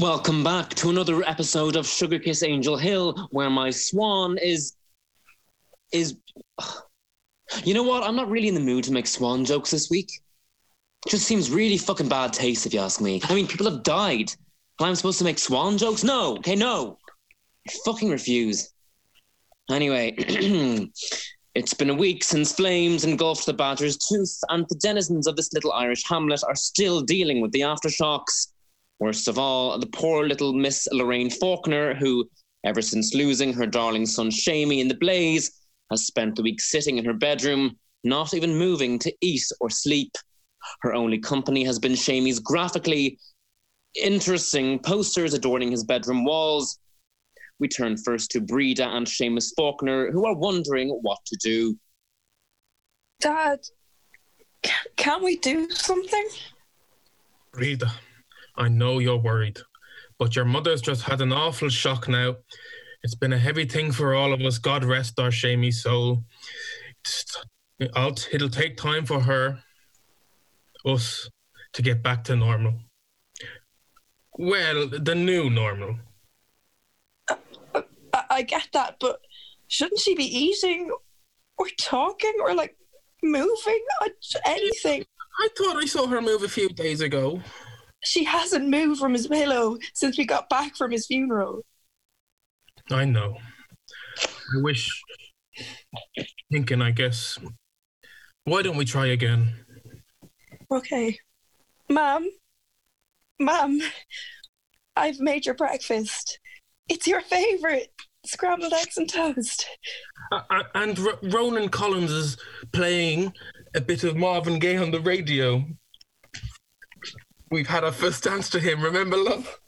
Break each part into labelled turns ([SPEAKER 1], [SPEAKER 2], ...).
[SPEAKER 1] Welcome back to another episode of Sugar Kiss Angel Hill, where my swan is is. You know what? I'm not really in the mood to make swan jokes this week. just seems really fucking bad taste, if you ask me. I mean, people have died, and I'm supposed to make swan jokes? No, okay, no. I fucking refuse. Anyway, it's been a week since flames engulfed the Badger's tooth, and the denizens of this little Irish hamlet are still dealing with the aftershocks. Worst of all, the poor little Miss Lorraine Faulkner, who, ever since losing her darling son Seamie in the blaze, has spent the week sitting in her bedroom, not even moving to eat or sleep. Her only company has been Seamie's graphically interesting posters adorning his bedroom walls. We turn first to Breda and Seamus Faulkner, who are wondering what to do.
[SPEAKER 2] Dad, can, can we do something?
[SPEAKER 3] Breda, I know you're worried, but your mother's just had an awful shock now. It's been a heavy thing for all of us. God rest our Seamie soul. I'll, it'll take time for her, us, to get back to normal. Well, the new normal.
[SPEAKER 2] I, I get that, but shouldn't she be eating or talking or like moving or anything?
[SPEAKER 3] I thought I saw her move a few days ago
[SPEAKER 2] she hasn't moved from his pillow since we got back from his funeral.
[SPEAKER 3] I know. I wish. Thinking, I guess. Why don't we try again?
[SPEAKER 2] Okay. Mom. Mom. I've made your breakfast. It's your favorite scrambled eggs and toast.
[SPEAKER 3] Uh, and R- Ronan Collins is playing a bit of Marvin Gaye on the radio. We've had our first dance to him, remember, love?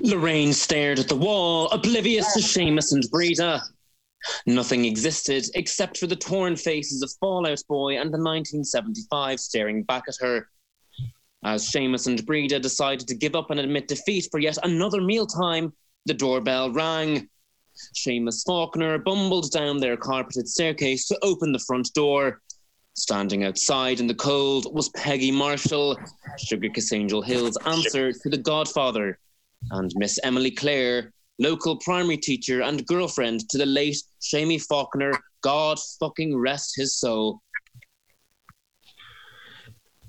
[SPEAKER 1] Lorraine stared at the wall, oblivious to Seamus and Breda. Nothing existed except for the torn faces of Fall Out Boy and the 1975 staring back at her. As Seamus and Breda decided to give up and admit defeat for yet another mealtime, the doorbell rang. Seamus Faulkner bumbled down their carpeted staircase to open the front door. Standing outside in the cold was Peggy Marshall, Sugar Kiss Angel Hill's answer to the Godfather, and Miss Emily Claire, local primary teacher and girlfriend to the late Seamie Faulkner. God fucking rest his soul.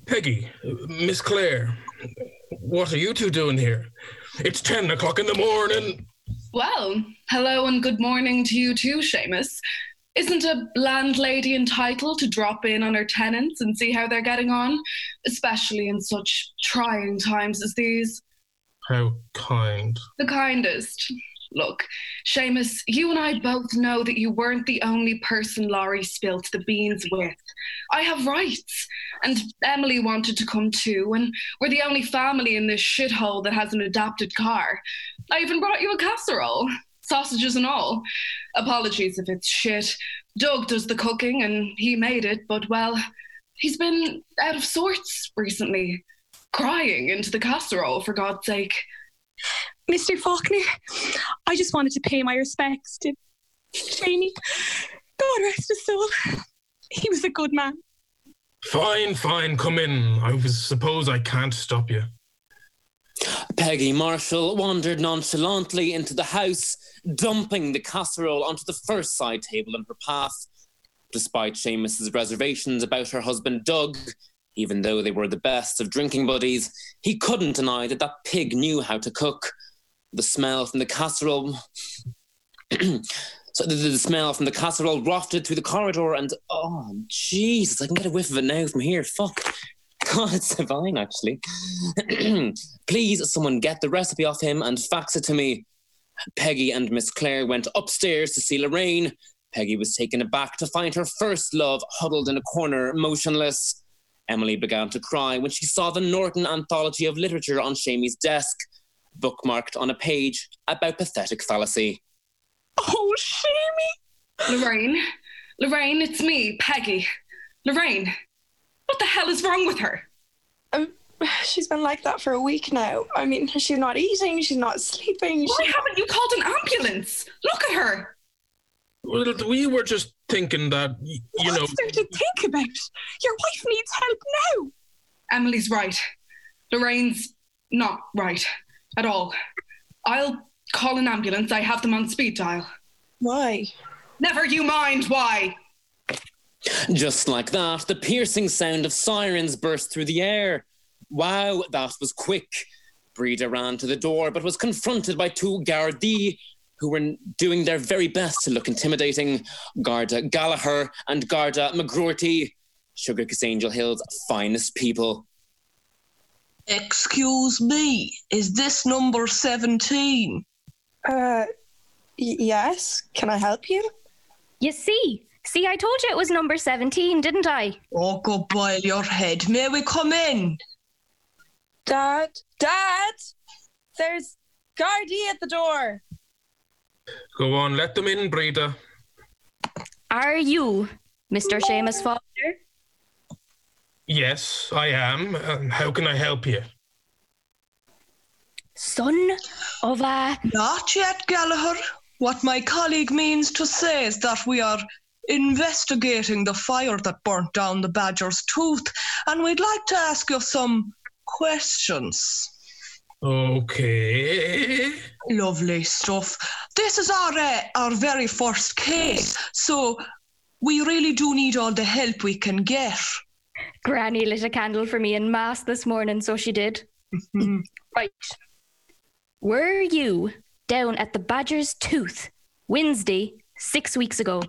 [SPEAKER 3] Peggy, Miss Claire, what are you two doing here? It's 10 o'clock in the morning.
[SPEAKER 4] Well, hello and good morning to you too, Seamus. Isn't a landlady entitled to drop in on her tenants and see how they're getting on, especially in such trying times as these?
[SPEAKER 3] How kind.
[SPEAKER 4] The kindest. Look, Seamus, you and I both know that you weren't the only person Laurie spilt the beans with. I have rights. And Emily wanted to come too, and we're the only family in this shithole that has an adapted car. I even brought you a casserole sausages and all. Apologies if it's shit. Doug does the cooking and he made it, but well, he's been out of sorts recently, crying into the casserole, for God's sake.
[SPEAKER 5] Mr. Faulkner, I just wanted to pay my respects to Seamie. God rest his soul. He was a good man.
[SPEAKER 3] Fine, fine, come in. I suppose I can't stop you.
[SPEAKER 1] Peggy Marshall wandered nonchalantly into the house, dumping the casserole onto the first side table in her path. Despite Seamus's reservations about her husband Doug, even though they were the best of drinking buddies, he couldn't deny that that pig knew how to cook. The smell from the casserole. so the, the, smell from the casserole wafted through the corridor, and oh, Jesus, I can get a whiff of it now from here. Fuck. God, it's divine, actually. Please, someone get the recipe off him and fax it to me. Peggy and Miss Claire went upstairs to see Lorraine. Peggy was taken aback to find her first love huddled in a corner, motionless. Emily began to cry when she saw the Norton Anthology of Literature on Seamie's desk, bookmarked on a page about pathetic fallacy.
[SPEAKER 5] Oh, Seamie!
[SPEAKER 4] Lorraine, Lorraine, it's me, Peggy. Lorraine, what the hell is wrong with her?
[SPEAKER 2] Um, she's been like that for a week now. I mean, she's not eating, she's not sleeping.
[SPEAKER 4] Why she... haven't you called an ambulance? Look at her.
[SPEAKER 3] Well, we were just thinking that, you What's know.
[SPEAKER 5] What's there to think about? Your wife needs help now.
[SPEAKER 4] Emily's right. Lorraine's not right at all. I'll call an ambulance. I have them on speed dial.
[SPEAKER 2] Why?
[SPEAKER 4] Never you mind why.
[SPEAKER 1] Just like that, the piercing sound of sirens burst through the air. Wow, that was quick. Breda ran to the door, but was confronted by two Gardaí who were doing their very best to look intimidating Garda Gallagher and Garda McGroarty, Sugar Kiss Angel Hill's finest people.
[SPEAKER 6] Excuse me, is this number 17?
[SPEAKER 2] Uh, y- yes. Can I help you?
[SPEAKER 7] You see, see, I told you it was number 17, didn't I?
[SPEAKER 6] Oh, go boil your head. May we come in?
[SPEAKER 2] Dad? Dad? There's Gardaí at the door.
[SPEAKER 3] Go on, let them in, Breda.
[SPEAKER 7] Are you Mr. Seamus Foster?
[SPEAKER 3] Yes, I am. Um, how can I help you?
[SPEAKER 7] Son of a.
[SPEAKER 6] Not yet, Gallagher. What my colleague means to say is that we are investigating the fire that burnt down the badger's tooth, and we'd like to ask you some questions.
[SPEAKER 3] Okay.
[SPEAKER 6] Lovely stuff. This is our uh, our very first case, so we really do need all the help we can get.
[SPEAKER 7] Granny lit a candle for me in Mass this morning, so she did. right. Were you down at the Badger's Tooth Wednesday, six weeks ago?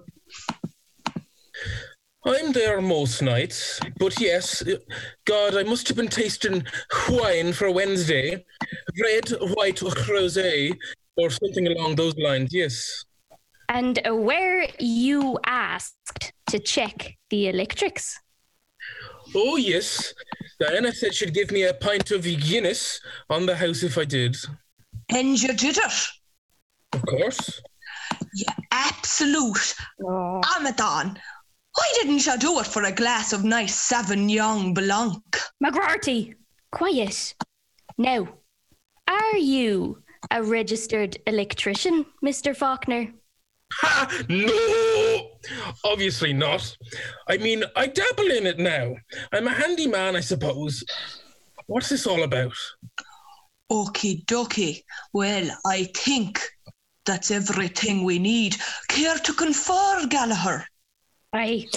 [SPEAKER 3] I'm there most nights, but yes, uh, God, I must have been tasting wine for Wednesday. Red, white, or rosé, or something along those lines, yes.
[SPEAKER 7] And where you asked to check the electrics?
[SPEAKER 3] Oh, yes. Diana said she'd give me a pint of Guinness on the house if I did.
[SPEAKER 6] And you did it.
[SPEAKER 3] Of course.
[SPEAKER 6] You absolute Amadán. Why didn't you do it for a glass of nice Sauvignon Blanc?
[SPEAKER 7] McGroarty, quiet. Now, are you a registered electrician, Mr. Faulkner?
[SPEAKER 3] Ha! No! Obviously not. I mean, I dabble in it now. I'm a handyman, I suppose. What's this all about?
[SPEAKER 6] Okie dokie. Well, I think that's everything we need. Care to confer, Gallagher?
[SPEAKER 7] Aye.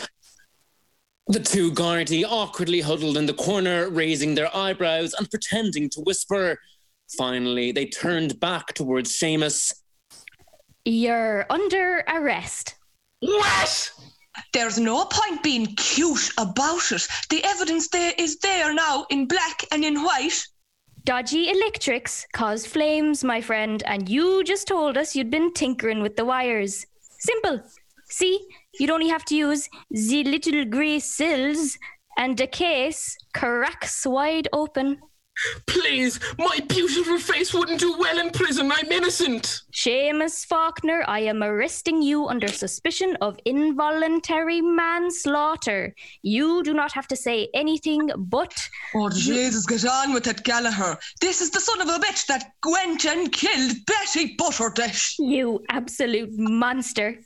[SPEAKER 1] The two Gardaí awkwardly huddled in the corner, raising their eyebrows and pretending to whisper. Finally, they turned back towards Seamus.
[SPEAKER 7] You're under arrest.
[SPEAKER 3] What?
[SPEAKER 6] There's no point being cute about it. The evidence there is there now in black and in white.
[SPEAKER 7] Dodgy electrics cause flames, my friend, and you just told us you'd been tinkering with the wires. Simple. See, you'd only have to use the little grey sills, and the case cracks wide open.
[SPEAKER 3] Please, my beautiful face wouldn't do well in prison. I'm innocent.
[SPEAKER 7] Seamus Faulkner, I am arresting you under suspicion of involuntary manslaughter. You do not have to say anything but
[SPEAKER 6] Oh, Jesus, get on with it, Gallagher. This is the son of a bitch that went and killed Betty Butterdish.
[SPEAKER 7] you absolute monster.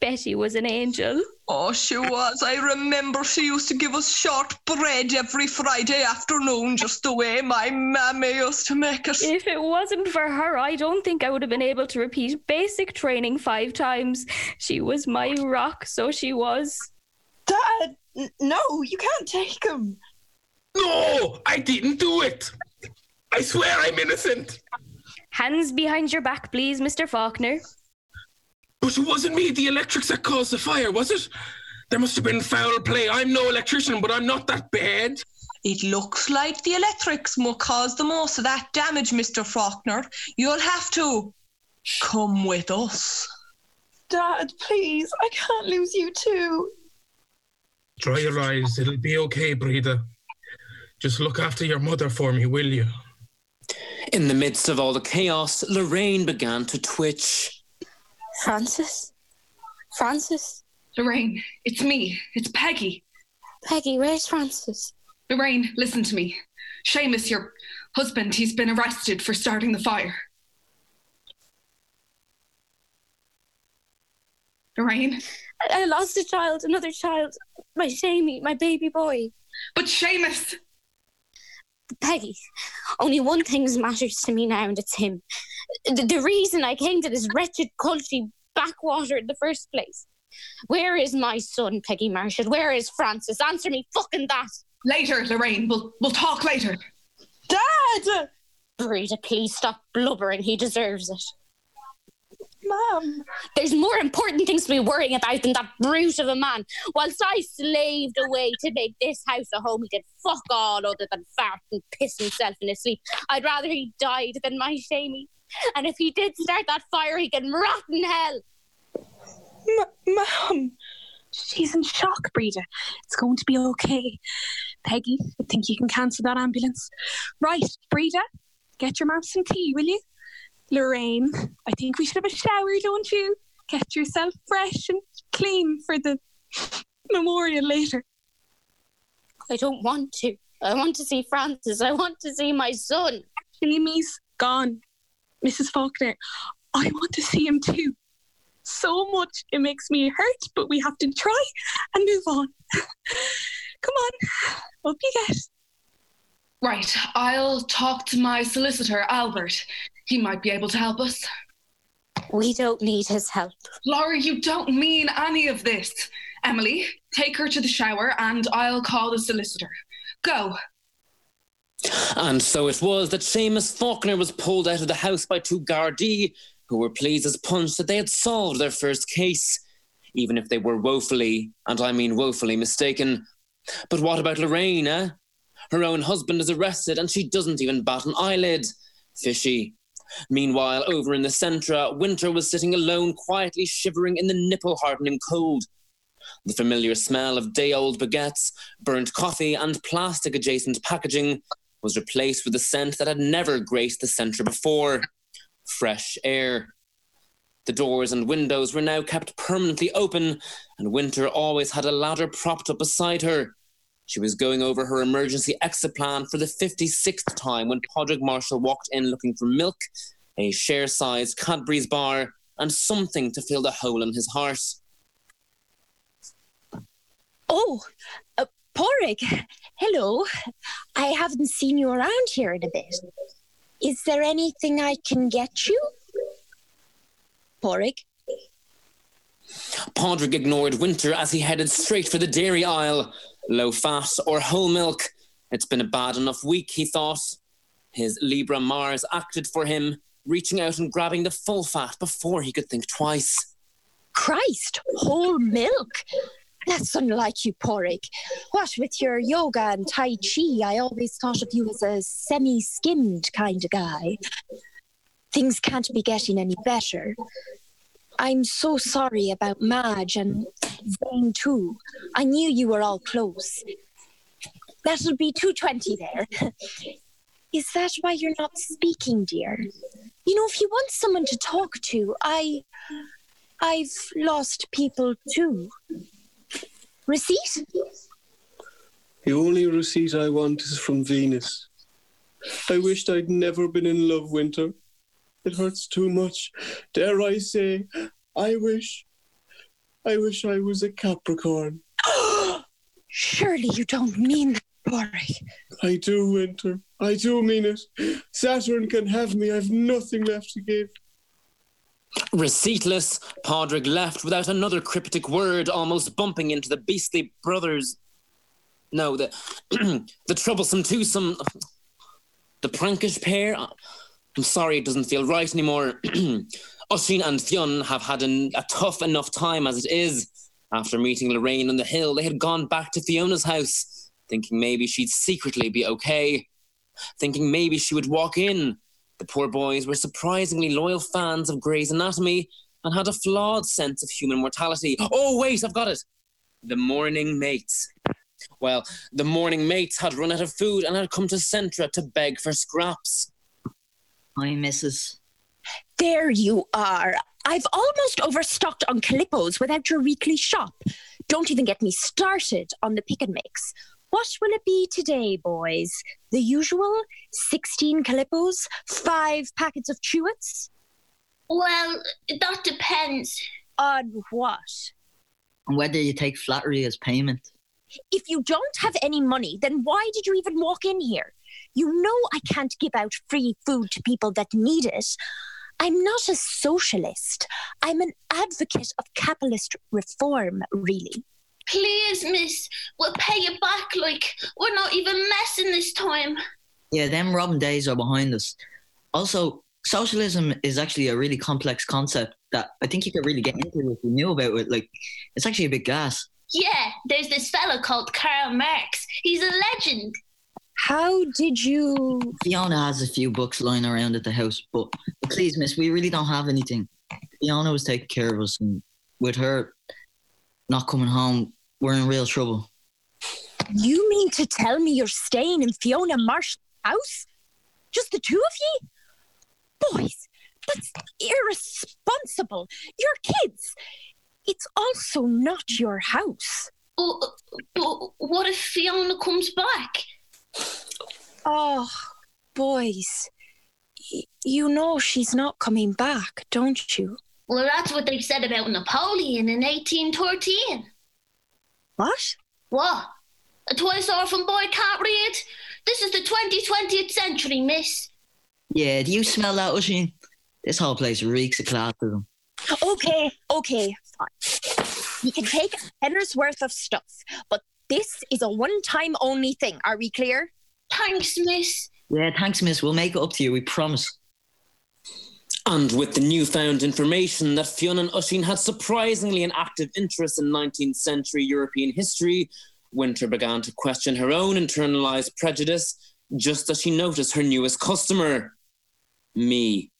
[SPEAKER 7] Betty was an angel.
[SPEAKER 6] Oh, she was. I remember she used to give us short bread every Friday afternoon, just the way my mammy used to make us.
[SPEAKER 7] If it wasn't for her, I don't think I would have been able to repeat basic training five times. She was my rock, so she was.
[SPEAKER 2] Dad, n- no, you can't take him.
[SPEAKER 3] No, I didn't do it. I swear I'm innocent.
[SPEAKER 7] Hands behind your back, please, Mr. Faulkner.
[SPEAKER 3] But it wasn't me, the electrics that caused the fire, was it? There must have been foul play. I'm no electrician, but I'm not that bad.
[SPEAKER 6] It looks like the electrics will cause the most of that damage, Mr. Faulkner. You'll have to come with us.
[SPEAKER 2] Dad, please, I can't lose you too.
[SPEAKER 3] Dry your eyes. It'll be okay, Breda. Just look after your mother for me, will you?
[SPEAKER 1] In the midst of all the chaos, Lorraine began to twitch.
[SPEAKER 8] Frances? Frances?
[SPEAKER 4] Lorraine, it's me. It's Peggy.
[SPEAKER 8] Peggy, where's Frances?
[SPEAKER 4] Lorraine, listen to me. Seamus, your husband, he's been arrested for starting the fire. Lorraine,
[SPEAKER 8] I, I lost a child, another child. My Seamie, my baby boy.
[SPEAKER 4] but Seamus,
[SPEAKER 8] Peggy, only one thing matters to me now, and it's him. The, the reason I came to this wretched, culty backwater in the first place. Where is my son, Peggy Marshall? Where is Frances? Answer me fucking that.
[SPEAKER 4] Later, Lorraine. We'll we'll talk later.
[SPEAKER 2] Dad!
[SPEAKER 8] Breda, please stop blubbering. He deserves it.
[SPEAKER 2] Mom.
[SPEAKER 8] There's more important things to be worrying about than that brute of a man. Whilst I slaved away to make this house a home, he did fuck all other than fart and piss himself in his sleep. I'd rather he died than my Seamie. And if he did start that fire, he'd can rot in hell.
[SPEAKER 2] M- Mom.
[SPEAKER 5] She's in shock, Breda. It's going to be okay. Peggy, I think you can cancel that ambulance. Right, Breda, get your mum some tea, will you? Lorraine, I think we should have a shower, don't you? Get yourself fresh and clean for the memorial later.
[SPEAKER 8] I don't want to. I want to see Frances. I want to see my son.
[SPEAKER 5] Seamie's gone. Mrs. Faulkner, I want to see him too. So much it makes me hurt, but we have to try and move on. Come on, up you get.
[SPEAKER 4] Right, I'll talk to my solicitor, Albert. He might be able to help us.
[SPEAKER 8] We don't need his help.
[SPEAKER 4] Laura, you don't mean any of this. Emily, take her to the shower and I'll call the solicitor. Go.
[SPEAKER 1] And so it was that Seamus Faulkner was pulled out of the house by two Gardaí, who were pleased as punch that they had solved their first case, even if they were woefully, and I mean woefully, mistaken. But what about Lorraine, eh? Her own husband is arrested and she doesn't even bat an eyelid. Fishy. Meanwhile, over in the Centra, Winter was sitting alone, quietly shivering in the nipple hardening cold. The familiar smell of day old baguettes, burnt coffee, and plastic adjacent packaging was replaced with a scent that had never graced the Centra before fresh air. The doors and windows were now kept permanently open, and Winter always had a ladder propped up beside her. She was going over her emergency exit plan for the 56th time when Padraig Marshall walked in looking for milk, a share sized Cadbury's bar, and something to fill the hole in his heart.
[SPEAKER 9] Oh, Padraig, hello. I haven't seen you around here in a bit. Is there anything I can get you? Padraig?
[SPEAKER 1] Padraig ignored Winter as he headed straight for the dairy aisle. Low fat or whole milk. It's been a bad enough week, he thought. His Libra Mars acted for him, reaching out and grabbing the full fat before he could think twice.
[SPEAKER 9] Christ, whole milk? That's unlike you, Padraig. What with your yoga and Tai Chi, I always thought of you as a semi skimmed kind of guy. Things can't be getting any better. I'm so sorry about Madge and Zane too. I knew you were all close. That'll be 220 there. Is that why you're not speaking, dear? You know, if you want someone to talk to, I. I've lost people too. Receipt?
[SPEAKER 10] The only receipt I want is from Venus. I wished I'd never been in love, Winter. It hurts too much. Dare I say, I wish. I wish I was a Capricorn.
[SPEAKER 9] Surely you don't mean that, Padraig.
[SPEAKER 10] I do, Winter. I do mean it. Saturn can have me. I've nothing left to give.
[SPEAKER 1] Receiptless, Padraig left without another cryptic word, almost bumping into the beastly brothers. No, the the troublesome twosome, the prankish pair. I'm sorry, it doesn't feel right anymore. Oisin and Fionn have had an, a tough enough time as it is. After meeting Lorraine on the hill, they had gone back to Fiona's house, thinking maybe she'd secretly be okay, thinking maybe she would walk in. The poor boys were surprisingly loyal fans of Grey's Anatomy and had a flawed sense of human mortality. Oh, wait, I've got it. The mourning mates. Well, the mourning mates had run out of food and had come to Centra to beg for scraps.
[SPEAKER 11] Hi, Mrs.
[SPEAKER 9] There you are. I've almost overstocked on Calippo's without your weekly shop. Don't even get me started on the pick and mix. What will it be today, boys? The usual 16 Calippo's, five packets of Chewits?
[SPEAKER 12] Well, that depends.
[SPEAKER 9] On what?
[SPEAKER 11] Whether you take flattery as payment.
[SPEAKER 9] If you don't have any money, then why did you even walk in here? You know I can't give out free food to people that need it. I'm not a socialist. I'm an advocate of capitalist reform, really.
[SPEAKER 12] Please, miss, we'll pay you back. Like, we're not even messing this time.
[SPEAKER 11] Yeah, them robbing days are behind us. Also, socialism is actually a really complex concept that I think you could really get into if you knew about it. Like, it's actually a big gas.
[SPEAKER 12] Yeah, there's this fella called Karl Marx. He's a legend.
[SPEAKER 9] How did you.
[SPEAKER 11] Fiona has a few books lying around at the house, but please, miss, we really don't have anything. Fiona was taking care of us, and with her not coming home, we're in real trouble.
[SPEAKER 9] You mean to tell me you're staying in Fiona Marsh's house? Just the two of you? Boys, that's irresponsible. You're kids. It's also not your house.
[SPEAKER 12] But, but what if Fiona comes back?
[SPEAKER 9] Oh, boys. Y- you know she's not coming back, don't you?
[SPEAKER 12] Well, that's what they said about Napoleon in 1813.
[SPEAKER 9] What?
[SPEAKER 12] What? A twice orphan boy can't read? This is the 20th century, miss.
[SPEAKER 11] Yeah, do you smell that, Oisin? This whole place reeks of classism.
[SPEAKER 9] Okay, okay, fine. You can take a tenner's worth of stuff, but this is a one time only thing. Are we clear?
[SPEAKER 12] Thanks, miss.
[SPEAKER 11] Yeah, thanks, miss. We'll make it up to you, we promise.
[SPEAKER 1] And with the newfound information that Fiona and Oisin had surprisingly an active interest in 19th century European history, Winter began to question her own internalized prejudice just as she noticed her newest customer me.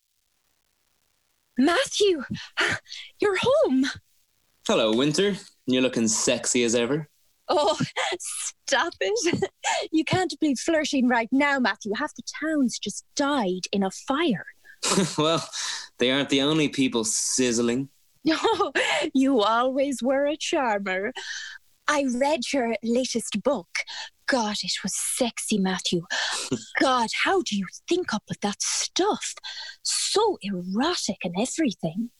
[SPEAKER 9] Matthew, you're home.
[SPEAKER 1] Hello, Winter. You're looking sexy as ever.
[SPEAKER 9] Oh, stop it. You can't be flirting right now, Matthew. Half the town's just died in a fire.
[SPEAKER 1] well, they aren't the only people sizzling.
[SPEAKER 9] Oh, you always were a charmer. I read your latest book. God, it was sexy, Matthew. God, how do you think up with that stuff? So erotic and everything.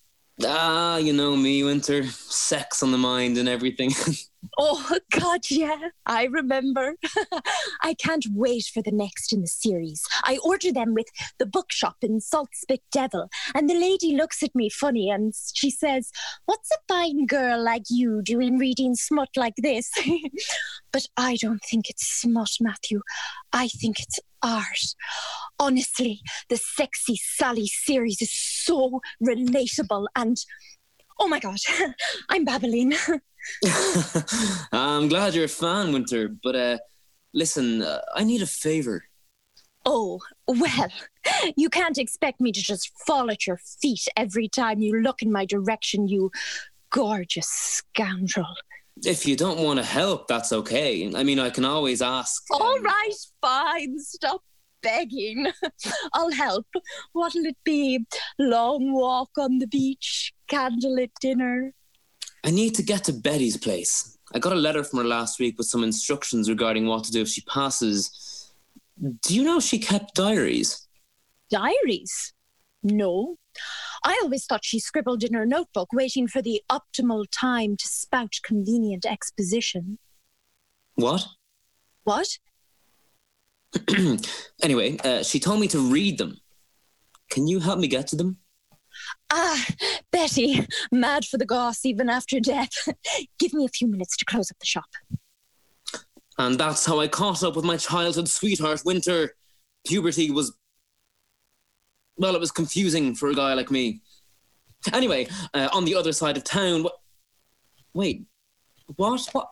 [SPEAKER 1] Ah, you know me, Winter. Sex on the mind and everything.
[SPEAKER 9] Oh, God, yeah, I remember. I can't wait for the next in the series. I order them with the bookshop in Saltspit Devil, and the lady looks at me funny and she says, What's a fine girl like you doing reading smut like this? but I don't think it's smut, Matthew. I think it's art. Honestly, the Sexy Sally series is so relatable and. Oh my God, I'm babbling.
[SPEAKER 1] I'm glad you're a fan, Winter, but uh, listen, uh, I need a favor.
[SPEAKER 9] Oh, well, you can't expect me to just fall at your feet every time you look in my direction, you gorgeous scoundrel.
[SPEAKER 1] If you don't want to help, that's okay. I mean, I can always ask.
[SPEAKER 9] Um, All right, fine, stop begging. I'll help. What'll it be? Long walk on the beach, candlelit dinner.
[SPEAKER 1] I need to get to Betty's place. I got a letter from her last week with some instructions regarding what to do if she passes. Do you know she kept diaries?
[SPEAKER 9] Diaries? No. I always thought she scribbled in her notebook, waiting for the optimal time to spout convenient exposition.
[SPEAKER 1] What?
[SPEAKER 9] What?
[SPEAKER 1] anyway, uh, she told me to read them. Can you help me get to them?
[SPEAKER 9] Ah, Betty, mad for the goss even after death. Give me a few minutes to close up the shop.
[SPEAKER 1] And that's how I caught up with my childhood sweetheart, Winter. Puberty was. Well, it was confusing for a guy like me. Anyway, uh, on the other side of town. What? Wait, what? What?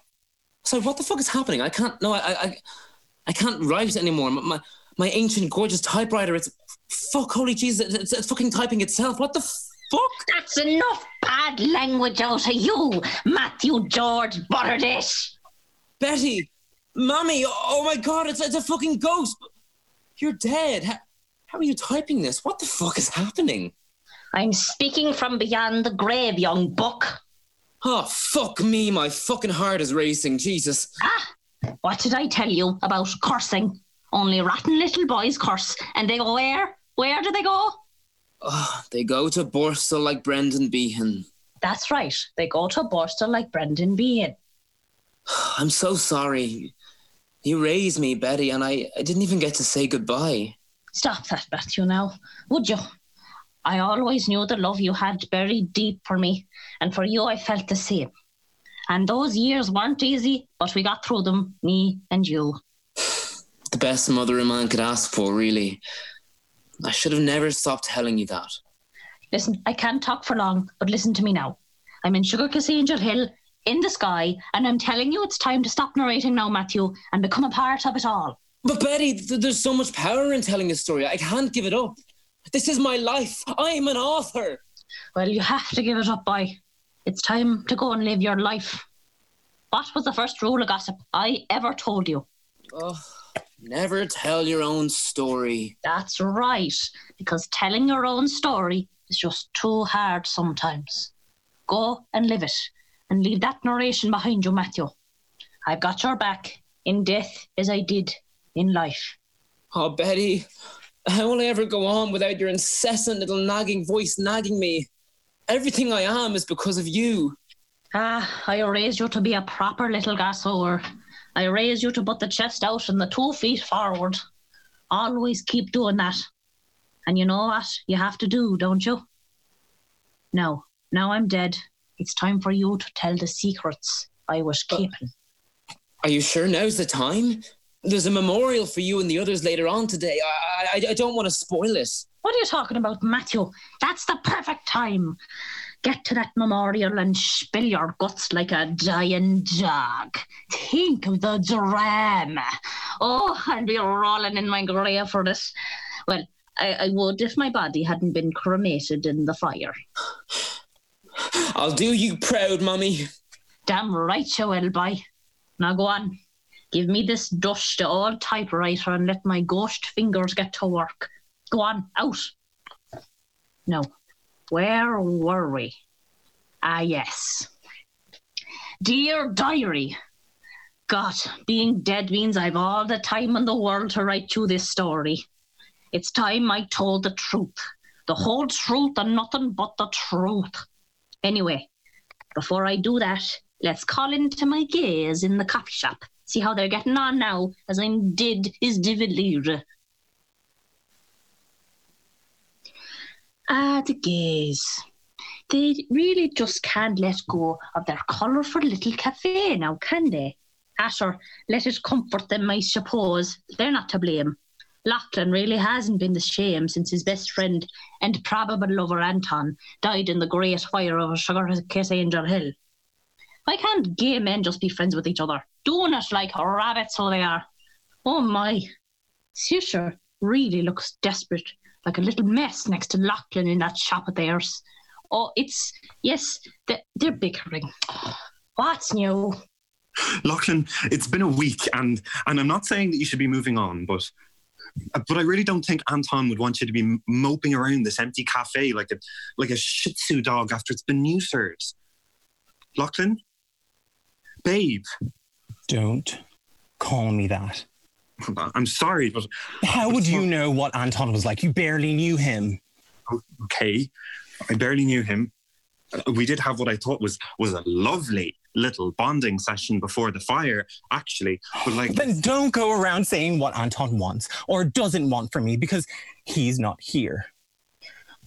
[SPEAKER 1] Sorry, what the fuck is happening? I can't. No, I, I, I can't write anymore. My, my, my ancient, gorgeous typewriter. It's fuck. Holy Jesus! It's, it's fucking typing itself. What the fuck?
[SPEAKER 13] That's enough bad language out of you, Matthew George Butterdish.
[SPEAKER 1] Betty, mommy. Oh my god! It's it's a fucking ghost. You're dead. How, are you typing this? What the fuck is happening?
[SPEAKER 13] I'm speaking from beyond the grave, young buck.
[SPEAKER 1] Oh fuck me! My fucking heart is racing. Jesus.
[SPEAKER 13] Ah, what did I tell you about cursing? Only rotten little boys curse, and they go where? Where do they go?
[SPEAKER 1] Oh, they go to Borstal like Brendan Behan.
[SPEAKER 13] That's right. They go to Borstal like Brendan Behan.
[SPEAKER 1] I'm so sorry. You raised me, Betty, and I, I didn't even get to say goodbye.
[SPEAKER 13] Stop that, Matthew, now, would you? I always knew the love you had buried deep for me, and for you I felt the same. And those years weren't easy, but we got through them, me and you.
[SPEAKER 1] The best mother a man could ask for, really. I should have never stopped telling you that.
[SPEAKER 13] Listen, I can't talk for long, but listen to me now. I'm in Sugar Kiss Angel Hill, in the sky, and I'm telling you it's time to stop narrating now, Matthew, and become a part of it all.
[SPEAKER 1] But Betty, th- there's so much power in telling a story. I can't give it up. This is my life. I'm an author.
[SPEAKER 13] Well, you have to give it up, boy. It's time to go and live your life. What was the first rule of gossip I ever told you?
[SPEAKER 1] Oh, never tell your own story.
[SPEAKER 13] That's right, because telling your own story is just too hard sometimes. Go and live it, and leave that narration behind you, Matthew. I've got your back in death as I did in life.
[SPEAKER 1] Oh, Betty, how will I ever go on without your incessant little nagging voice nagging me? Everything I am is because of you.
[SPEAKER 13] Ah, I raised you to be a proper little gassower. I raised you to put the chest out and the two feet forward. Always keep doing that. And you know what you have to do, don't you? Now, now I'm dead. It's time for you to tell the secrets I was keeping.
[SPEAKER 1] Are you sure now's the time? There's a memorial for you and the others later on today. I, I, I don't want to spoil it.
[SPEAKER 13] What are you talking about, Matthew? That's the perfect time. Get to that memorial and spill your guts like a dying dog. Think of the drama. Oh, I'd be rolling in my grave for this. Well, I, I would if my body hadn't been cremated in the fire.
[SPEAKER 1] I'll do you proud, Mummy.
[SPEAKER 13] Damn right you will, boy. Now go on. Give me this dusty old typewriter and let my ghost fingers get to work. Go on, out. No. Where were we? Ah, yes. Dear Diary, God, being dead means I've all the time in the world to write you this story. It's time I told the truth. The whole truth and nothing but the truth. Anyway, before I do that, let's call into my gays in the coffee shop. See how they're getting on now, as I'm dead is divilire. Ah, the gays. They really just can't let go of their colourful little cafe now, can they? Asher, let it comfort them, I suppose. They're not to blame. Lochlainn really hasn't been the shame since his best friend and probable lover Anton died in the great fire of Sugar Kiss Angel Hill. Why can't gay men just be friends with each other? Doing it like rabbits so they are. Oh my. Seoirse really looks desperate, like a little mess next to Lochlainn in that shop of theirs. Oh, it's, yes, they're, they're bickering. What's new?
[SPEAKER 14] Lochlainn, it's been a week, and and I'm not saying that you should be moving on, but uh, but I really don't think Anton would want you to be moping around this empty cafe like a like a Shih Tzu dog after it's been neutered. Lochlainn, babe,
[SPEAKER 15] Don't call me that.
[SPEAKER 14] I'm sorry, but
[SPEAKER 15] How would you know what Anton was like? You barely knew him.
[SPEAKER 14] okay, I barely knew him. Uh, We did have what I thought was was a lovely little bonding session before the fire, actually. But like,
[SPEAKER 15] Then don't go around saying what Anton wants or doesn't want from me because he's not here.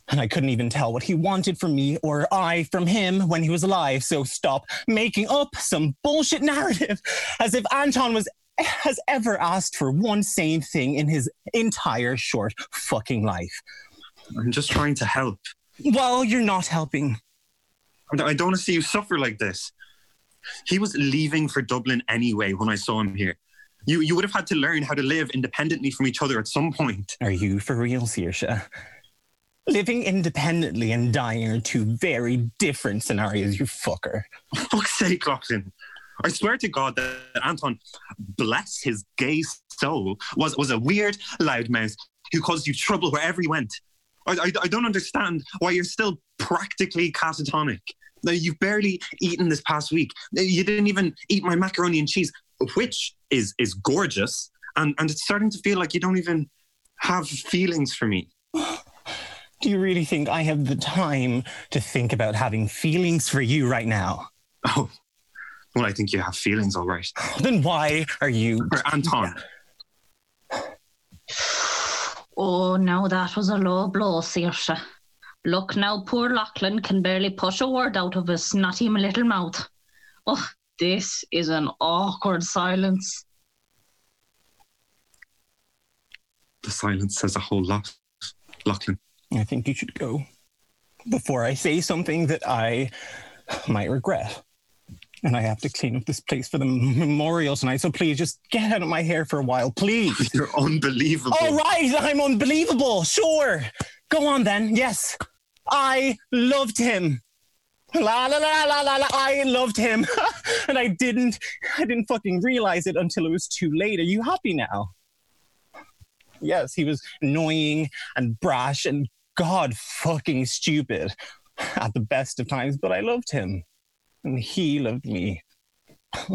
[SPEAKER 15] And I couldn't even tell what he wanted from me or I from him when he was alive. So stop making up some bullshit narrative as if Anton was has ever asked for one sane thing in his entire short fucking life.
[SPEAKER 14] I'm just trying to help.
[SPEAKER 15] Well, you're not helping.
[SPEAKER 14] I don't want to see you suffer like this. He was leaving for Dublin anyway when I saw him here. You you would have had to learn how to live independently from each other at some point.
[SPEAKER 15] Are you for real, Seoirse? Living independently and dying are two very different scenarios, you fucker.
[SPEAKER 14] For fuck's sake, Lochlainn. I swear to God that Anton, bless his gay soul, was, was a weird loudmouth who caused you trouble wherever he went. I, I, I don't understand why you're still practically catatonic. Now, You've barely eaten this past week. You didn't even eat my macaroni and cheese, which is is gorgeous. And, and it's starting to feel like you don't even have feelings for me.
[SPEAKER 15] Do you really think I have the time to think about having feelings for you right now?
[SPEAKER 14] Oh, Well, I think you have feelings, all right.
[SPEAKER 15] Then why are you.
[SPEAKER 14] For Anton.
[SPEAKER 13] Oh, now that was a low blow, Seoirse. Look, now poor Lochlainn can barely push a word out of his snotty little mouth. Oh, this is an awkward silence.
[SPEAKER 14] The silence says a whole lot, Lochlainn.
[SPEAKER 15] I think you should go before I say something that I might regret. And I have to clean up this place for the memorial tonight. So please just get out of my hair for a while, please.
[SPEAKER 14] You're unbelievable.
[SPEAKER 15] All right, I'm unbelievable. Sure. Go on then. Yes. I loved him. La la la la la la. I loved him. and I didn't I didn't fucking realize it until it was too late. Are you happy now? Yes, he was annoying and brash and god fucking stupid at the best of times, but I loved him. And he loved me.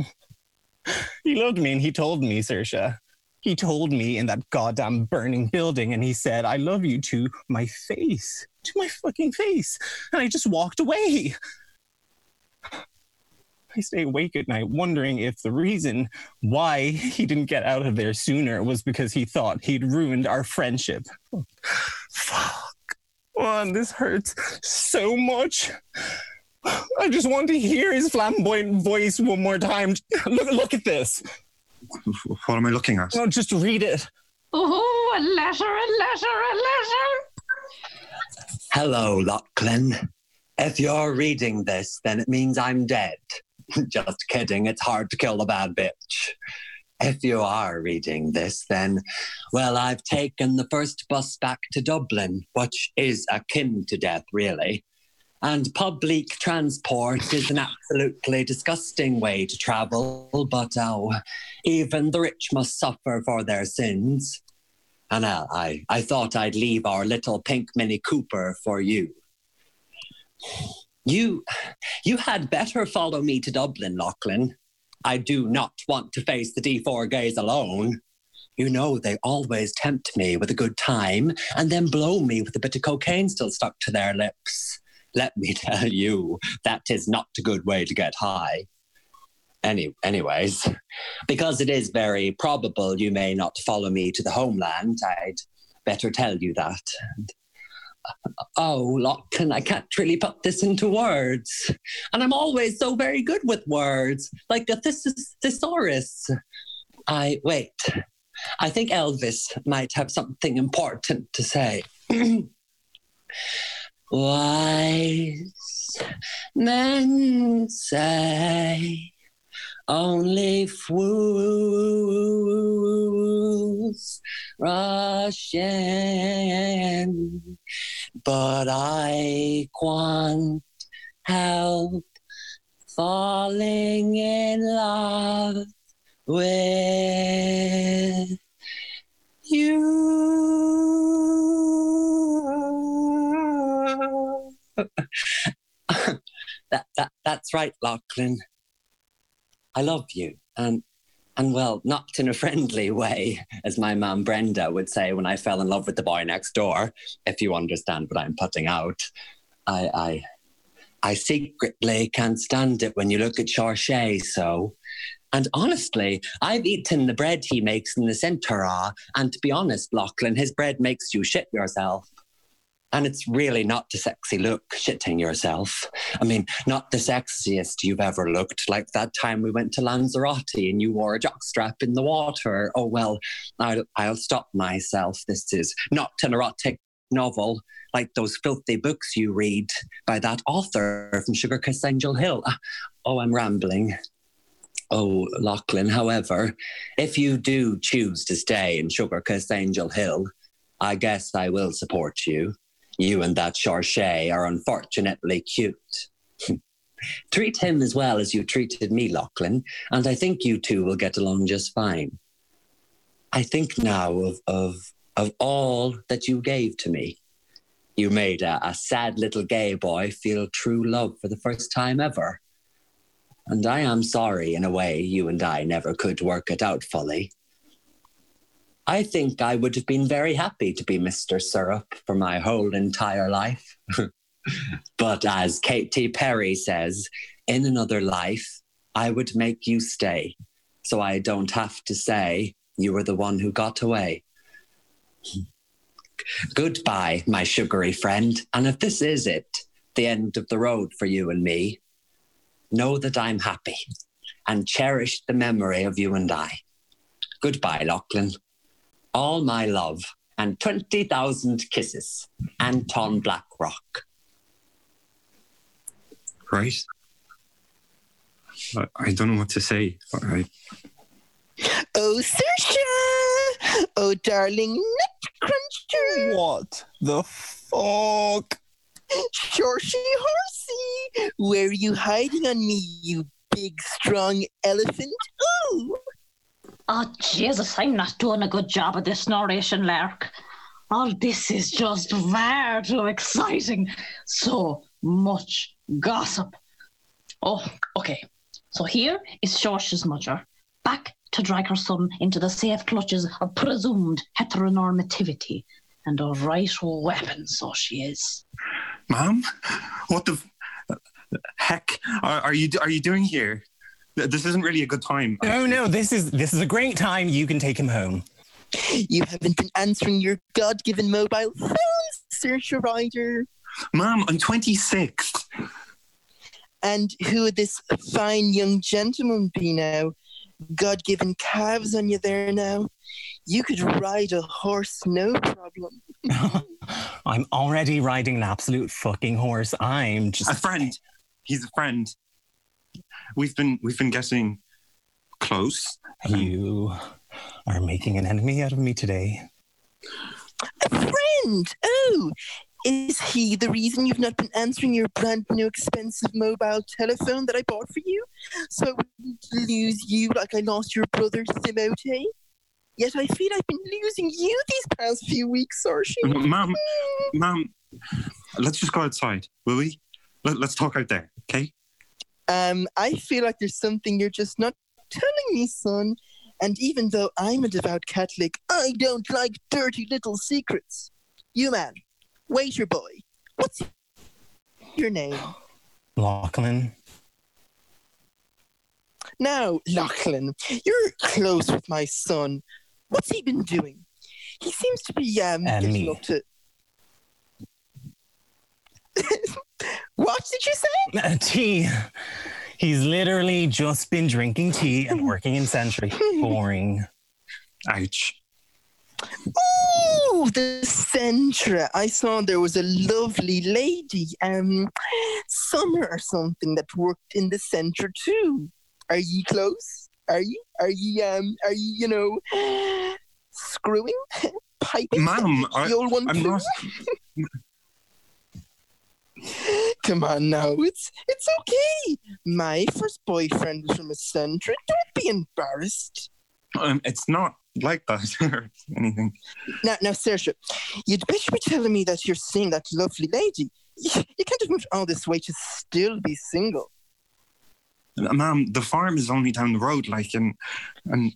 [SPEAKER 15] he loved me and he told me, Seoirse. He told me in that goddamn burning building and he said, I love you to my face. To my fucking face. And I just walked away. I stay awake at night wondering if the reason why he didn't get out of there sooner was because he thought he'd ruined our friendship. Fuck. Oh, this hurts so much. I just want to hear his flamboyant voice one more time. Look, look at this.
[SPEAKER 14] What am I looking at?
[SPEAKER 15] No, just read it.
[SPEAKER 13] Oh, a letter, a letter, a letter.
[SPEAKER 16] Hello, Lochlainn. If you're reading this, then it means I'm dead. Just kidding, it's hard to kill a bad bitch. If you are reading this, then, well, I've taken the first bus back to Dublin, which is akin to death, really. And public transport is an absolutely disgusting way to travel, but oh, even the rich must suffer for their sins. And uh, I, I thought I'd leave our little pink Mini Cooper for you. You, you had better follow me to Dublin, Lochlainn. I do not want to face the D4 gays alone. You know, they always tempt me with a good time and then blow me with a bit of cocaine still stuck to their lips. Let me tell you, that is not a good way to get high. Any, anyways, because it is very probable you may not follow me to the homeland, I'd better tell you that. Oh, Lochlainn, I can't really put this into words. And I'm always so very good with words, like a thes- thesaurus. I wait. I think Elvis might have something important to say. Wise men say only fools rush in, but I can't help falling in love with you. that, that, that's right, Lochlainn. I love you. And, and well, not in a friendly way, as my mum Brenda would say when I fell in love with the boy next door, if you understand what I'm putting out. I, I, I secretly can't stand it when you look at Charche so. And honestly, I've eaten the bread he makes in the Centra, ah, and to be honest, Lochlainn, his bread makes you shit yourself. And it's really not the sexy look, shitting yourself. I mean, not the sexiest you've ever looked, like that time we went to Lanzarote and you wore a jockstrap in the water. Oh, well, I'll, I'll stop myself. This is not an erotic novel like those filthy books you read by that author from Sugar Kiss Angel Hill. Ah, Oh, I'm rambling. Oh, Lochlainn, however, if you do choose to stay in Sugar Kiss Angel Hill, I guess I will support you. You and that Seoirse are unfortunately cute. Treat him as well as you treated me, Lochlainn, and I think you two will get along just fine. I think now of, of, of all that you gave to me. You made a, a sad little gay boy feel true love for the first time ever. And I am sorry, in a way, you and I never could work it out fully. I think I would have been very happy to be Mr. Syrup for my whole entire life. but as Katy Perry says, in another life, I would make you stay, so I don't have to say you were the one who got away. Goodbye, my sugary friend. And if this is it, the end of the road for you and me, know that I'm happy and cherish the memory of you and I. Goodbye, Lochlainn. All my love and 20,000 kisses. Anton Blackrock.
[SPEAKER 14] Right? I, I don't know what to say. I,
[SPEAKER 17] Oh, Seoirse! Oh, darling nut cruncher!
[SPEAKER 15] What the fuck?
[SPEAKER 17] Shorshy horsey! Where are you hiding on me, you big, strong elephant? Ooh!
[SPEAKER 13] Oh, Jesus, I'm not doing a good job of this narration, Lark. All this is just far too exciting. So much gossip. Oh, okay. So here is Shorsha's mother, back to drag her son into the safe clutches of presumed heteronormativity. And a right weapon, so she is.
[SPEAKER 14] Mom, what the heck are, are you are you doing here? Th- This isn't really a good time.
[SPEAKER 15] No, no, this is this is a great time. You can take him home.
[SPEAKER 17] You haven't been answering your God given mobile phones, Seoirse Ryder.
[SPEAKER 14] Mom, I'm 26.
[SPEAKER 17] And who would this fine young gentleman be now? God given calves on you there now. You could ride a horse, no problem.
[SPEAKER 15] I'm already riding an absolute fucking horse. I'm just
[SPEAKER 14] a friend. He's a friend. We've been we've been getting close.
[SPEAKER 15] You are making an enemy out of me today.
[SPEAKER 17] A friend! Oh, is he the reason you've not been answering your brand new expensive mobile telephone that I bought for you? So I wouldn't lose you like I lost your brother Timote? Yet I feel I've been losing you these past few weeks, Seoirse.
[SPEAKER 14] Mom, Mom, let's just go outside, will we? Let, let's talk out there, okay?
[SPEAKER 17] Um, I feel like there's something you're just not telling me, son. And even though I'm a devout Catholic, I don't like dirty little secrets. You man, waiter boy, what's your name?
[SPEAKER 15] Lochlainn.
[SPEAKER 17] Now, Lochlainn, you're close with my son. What's he been doing? He seems to be um
[SPEAKER 15] And
[SPEAKER 17] getting
[SPEAKER 15] me.
[SPEAKER 17] up to. what did you say?
[SPEAKER 15] Uh, tea. He's literally just been drinking tea and working in Centra. Boring.
[SPEAKER 14] Ouch.
[SPEAKER 17] Oh, the Centra. I saw there was a lovely lady, um, Summer or something, that worked in the Centra too. Are ye close? Are you? Are ye? Um, are you? You know, screwing, piping?
[SPEAKER 14] Mom, I,
[SPEAKER 17] the old one
[SPEAKER 14] I'm
[SPEAKER 17] too?
[SPEAKER 14] not.
[SPEAKER 17] Come on now, it's it's okay. My first boyfriend was from a Centra. Don't be embarrassed.
[SPEAKER 14] Um, it's not like that or anything.
[SPEAKER 17] Now, now, Seoirse, you'd better be telling me that you're seeing that lovely lady. You can't have moved all this way to still be single.
[SPEAKER 14] Mom, the farm is only down the road, like, and and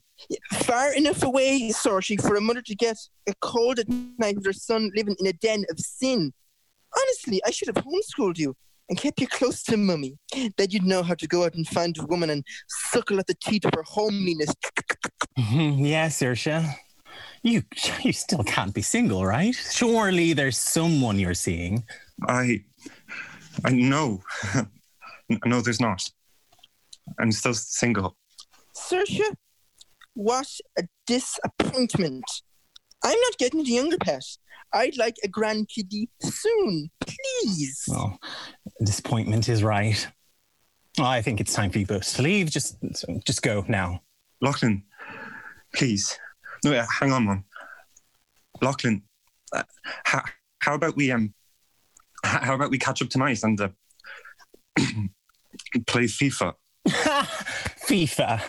[SPEAKER 17] Far enough away, Seoirse, for a mother to get a cold at night with her son living in a den of sin. Honestly, I should have homeschooled you and kept you close to mummy. Then you'd know how to go out and find a woman and suckle at the teat of her homeliness.
[SPEAKER 15] Mhm, yeah, Seoirse. You you still can't be single, right? Surely there's someone you're seeing.
[SPEAKER 14] I, I know, no, there's not. I'm still single.
[SPEAKER 17] Seoirse, what a disappointment. I'm not getting the younger pet. I'd like a grandkiddie soon, please.
[SPEAKER 15] Well, disappointment is right. I think it's time for you both to leave. Just just go now.
[SPEAKER 14] Lochlainn, please. No, yeah, hang on, Mom. Lochlainn, uh, how, how about we um, h- how about we catch up tonight and uh, play FIFA?
[SPEAKER 15] FIFA.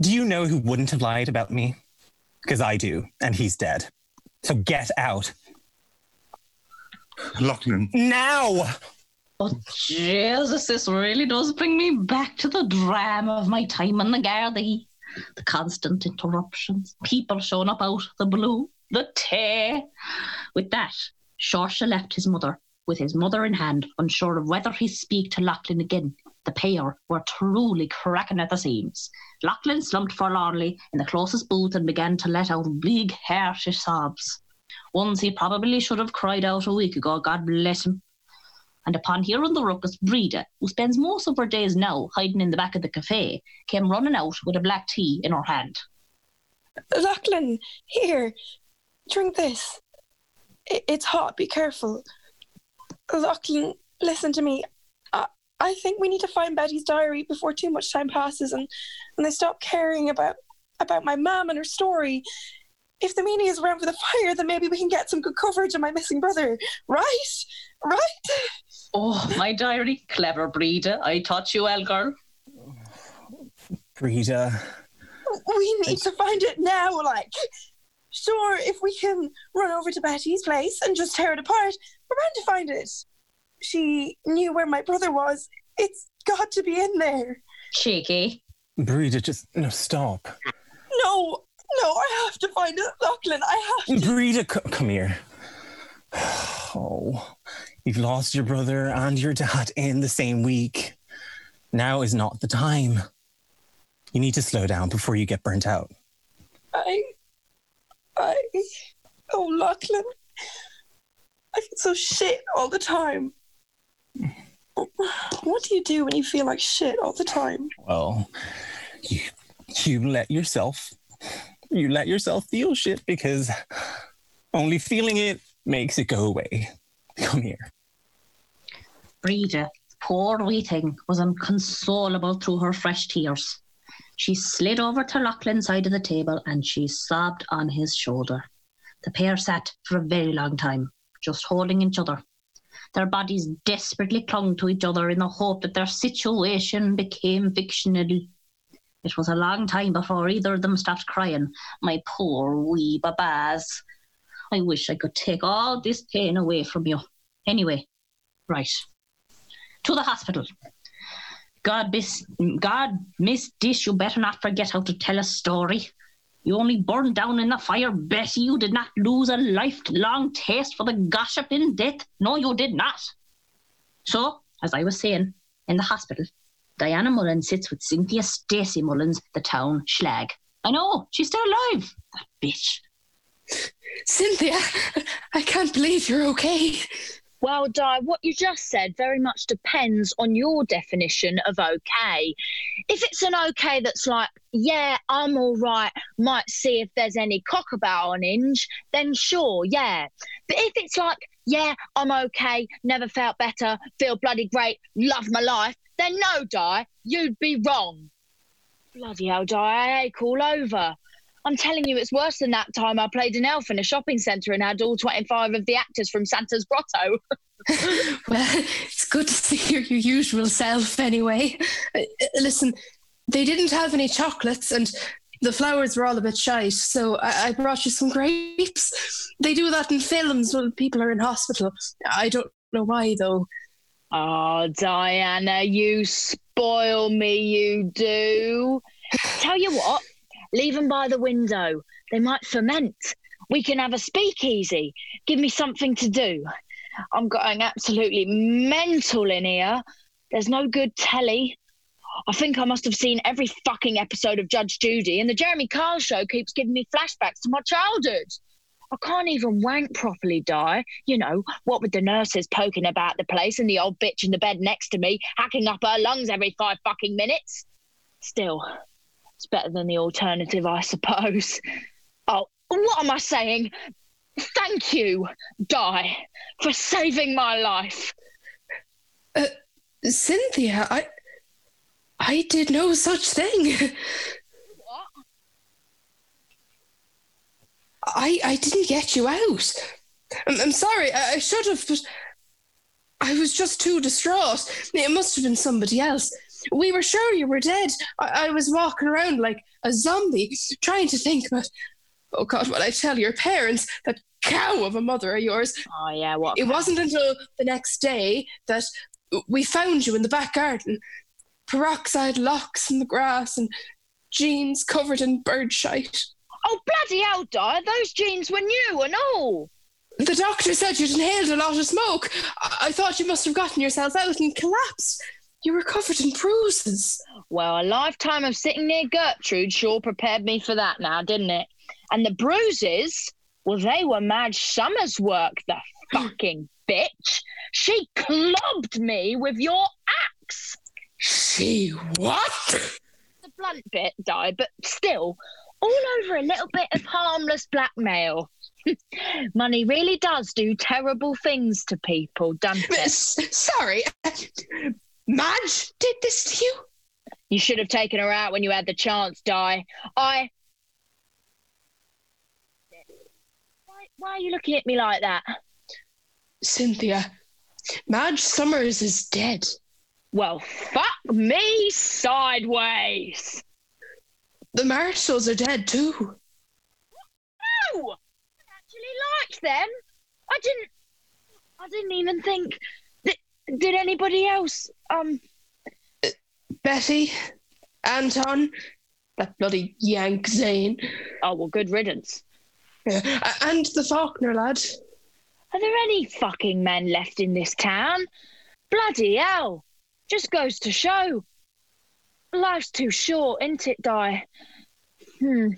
[SPEAKER 15] Do you know who wouldn't have lied about me? Because I do, and he's dead. So get out.
[SPEAKER 14] Lochlainn.
[SPEAKER 15] Now!
[SPEAKER 13] Oh, Jesus, this really does bring me back to the drama of my time in the Gardaí. The constant interruptions, people showing up out of the blue, the tea. With that, Shorsha left his mother, with his mother in hand, unsure of whether he'd speak to Lochlainn again The pair were truly cracking at the seams. Lochlainn slumped forlornly in the closest booth and began to let out big, hearty sobs. Ones he probably should have cried out a week ago, God bless him. And upon hearing the ruckus, Breda, who spends most of her days now hiding in the back of the cafe, came running out with a black tea in her hand.
[SPEAKER 18] Lochlainn, here, drink this. It's hot, be careful. Lochlainn, listen to me. I, I think we need to find Betty's diary before too much time passes and, and they stop caring about about my mum and her story. If the meaning is around for the fire, then maybe we can get some good coverage on my missing brother. Right? Right?
[SPEAKER 13] Oh, my diary. Clever Breda. I taught you well, girl.
[SPEAKER 15] Breda.
[SPEAKER 18] We need to find it now, like. Sure, if we can run over to Betty's place and just tear it apart, we're bound to find it. She knew where my brother was. It's got to be in there.
[SPEAKER 13] Cheeky.
[SPEAKER 15] Breda, just no stop.
[SPEAKER 18] No, no, I have to find it, Lochlainn. I have to.
[SPEAKER 15] Breda, c- come here. Oh, you've lost your brother and your dad in the same week. Now is not the time. You need to slow down before you get burnt out.
[SPEAKER 18] I. I. Oh, Lochlainn. I feel so shit all the time. What do you do when you feel like shit all the time?
[SPEAKER 15] Well, you you let yourself you let yourself feel shit because only feeling it makes it go away. Come here.
[SPEAKER 13] Breda, poor wee thing, was inconsolable through her fresh tears. She slid over to Lochlainn's side of the table and she sobbed on his shoulder. The pair sat for a very long time, just holding each other. Their bodies desperately clung to each other in the hope that their situation became fictional. It was a long time before either of them stopped crying. My poor wee babas. I wish I could take all this pain away from you. Anyway, right. To the hospital. God, miss, God, Miss Dish, you better not forget how to tell a story. You only burned down in the fire, Betty. You did not lose a lifelong taste for the gossip in death. No, you did not. So, as I was saying, in the hospital, Diana Mullins sits with Cynthia Stacey Mullins, the town schlag. I know, she's still alive. That bitch.
[SPEAKER 2] Cynthia, I can't believe you're okay.
[SPEAKER 19] Well, Di, what you just said very much depends on your definition of okay. If it's an okay that's like, yeah, I'm all right, might see if there's any cockabout on Inge, then sure, yeah. But if it's like, yeah, I'm okay, never felt better, feel bloody great, love my life, then no, Di, you'd be wrong. Bloody hell, Di, I ache all over. I'm telling you, it's worse than that time I played an elf in a shopping centre and had all 25 of the actors from Santa's Grotto.
[SPEAKER 2] Well, it's good to see you're your usual self anyway. Uh, uh, listen, they didn't have any chocolates and the flowers were all a bit shite, so I, I brought you some grapes. They do that in films when people are in hospital. I don't know why though.
[SPEAKER 19] Oh, Diana, you spoil me, you do. Tell you what, leave them by the window. They might ferment. We can have a speakeasy. Give me something to do. I'm going absolutely mental in here. There's no good telly. I think I must have seen every fucking episode of Judge Judy, and the Jeremy Kyle show keeps giving me flashbacks to my childhood. I can't even wank properly, Di. You know, what with the nurses poking about the place and the old bitch in the bed next to me hacking up her lungs every five fucking minutes. Still, it's better than the alternative, I suppose. Oh, what am I saying? Thank you, Di, for saving my life.
[SPEAKER 2] Uh, Cynthia, I I did no such thing. What? I I didn't get you out. I'm, I'm sorry. I, I should have, but I was just too distraught. It must have been somebody else. We were sure you were dead. I, I was walking around like a zombie, trying to think, but oh God, what I tell your parents, that cow of a mother of yours.
[SPEAKER 19] Oh yeah, what?
[SPEAKER 2] It wasn't until the next day that we found you in the back garden, peroxide locks in the grass and jeans covered in bird shite.
[SPEAKER 19] Oh bloody hell, Di! Those jeans were new and all.
[SPEAKER 2] The doctor said you'd inhaled a lot of smoke. I, I thought you must have gotten yourself out and collapsed. You were covered in bruises.
[SPEAKER 19] Well, a lifetime of sitting near Gertrude sure prepared me for that now, didn't it? And the bruises, well, they were Madge Summers' work, the fucking bitch. She clubbed me with your axe.
[SPEAKER 2] She what?
[SPEAKER 19] The blunt bit, died, but still, all over a little bit of harmless blackmail. Money really does do terrible things to people, doesn't it?
[SPEAKER 2] Sorry, Madge did this to you?
[SPEAKER 19] You should have taken her out when you had the chance, Di. I. Why, why are you looking at me like that?
[SPEAKER 2] Cynthia, Madge Summers is dead.
[SPEAKER 19] Well, fuck me sideways.
[SPEAKER 2] The Marshalls are dead too.
[SPEAKER 19] No, I actually liked them. I didn't. I didn't even think. Did anybody else? Um,
[SPEAKER 2] Betty, Anton, that bloody Yank Zane.
[SPEAKER 19] Oh well, good riddance.
[SPEAKER 2] Yeah. And the Faulkner lad.
[SPEAKER 19] Are there any fucking men left in this town? Bloody hell! Just goes to show. Life's too short, isn't it, Di? Hmm.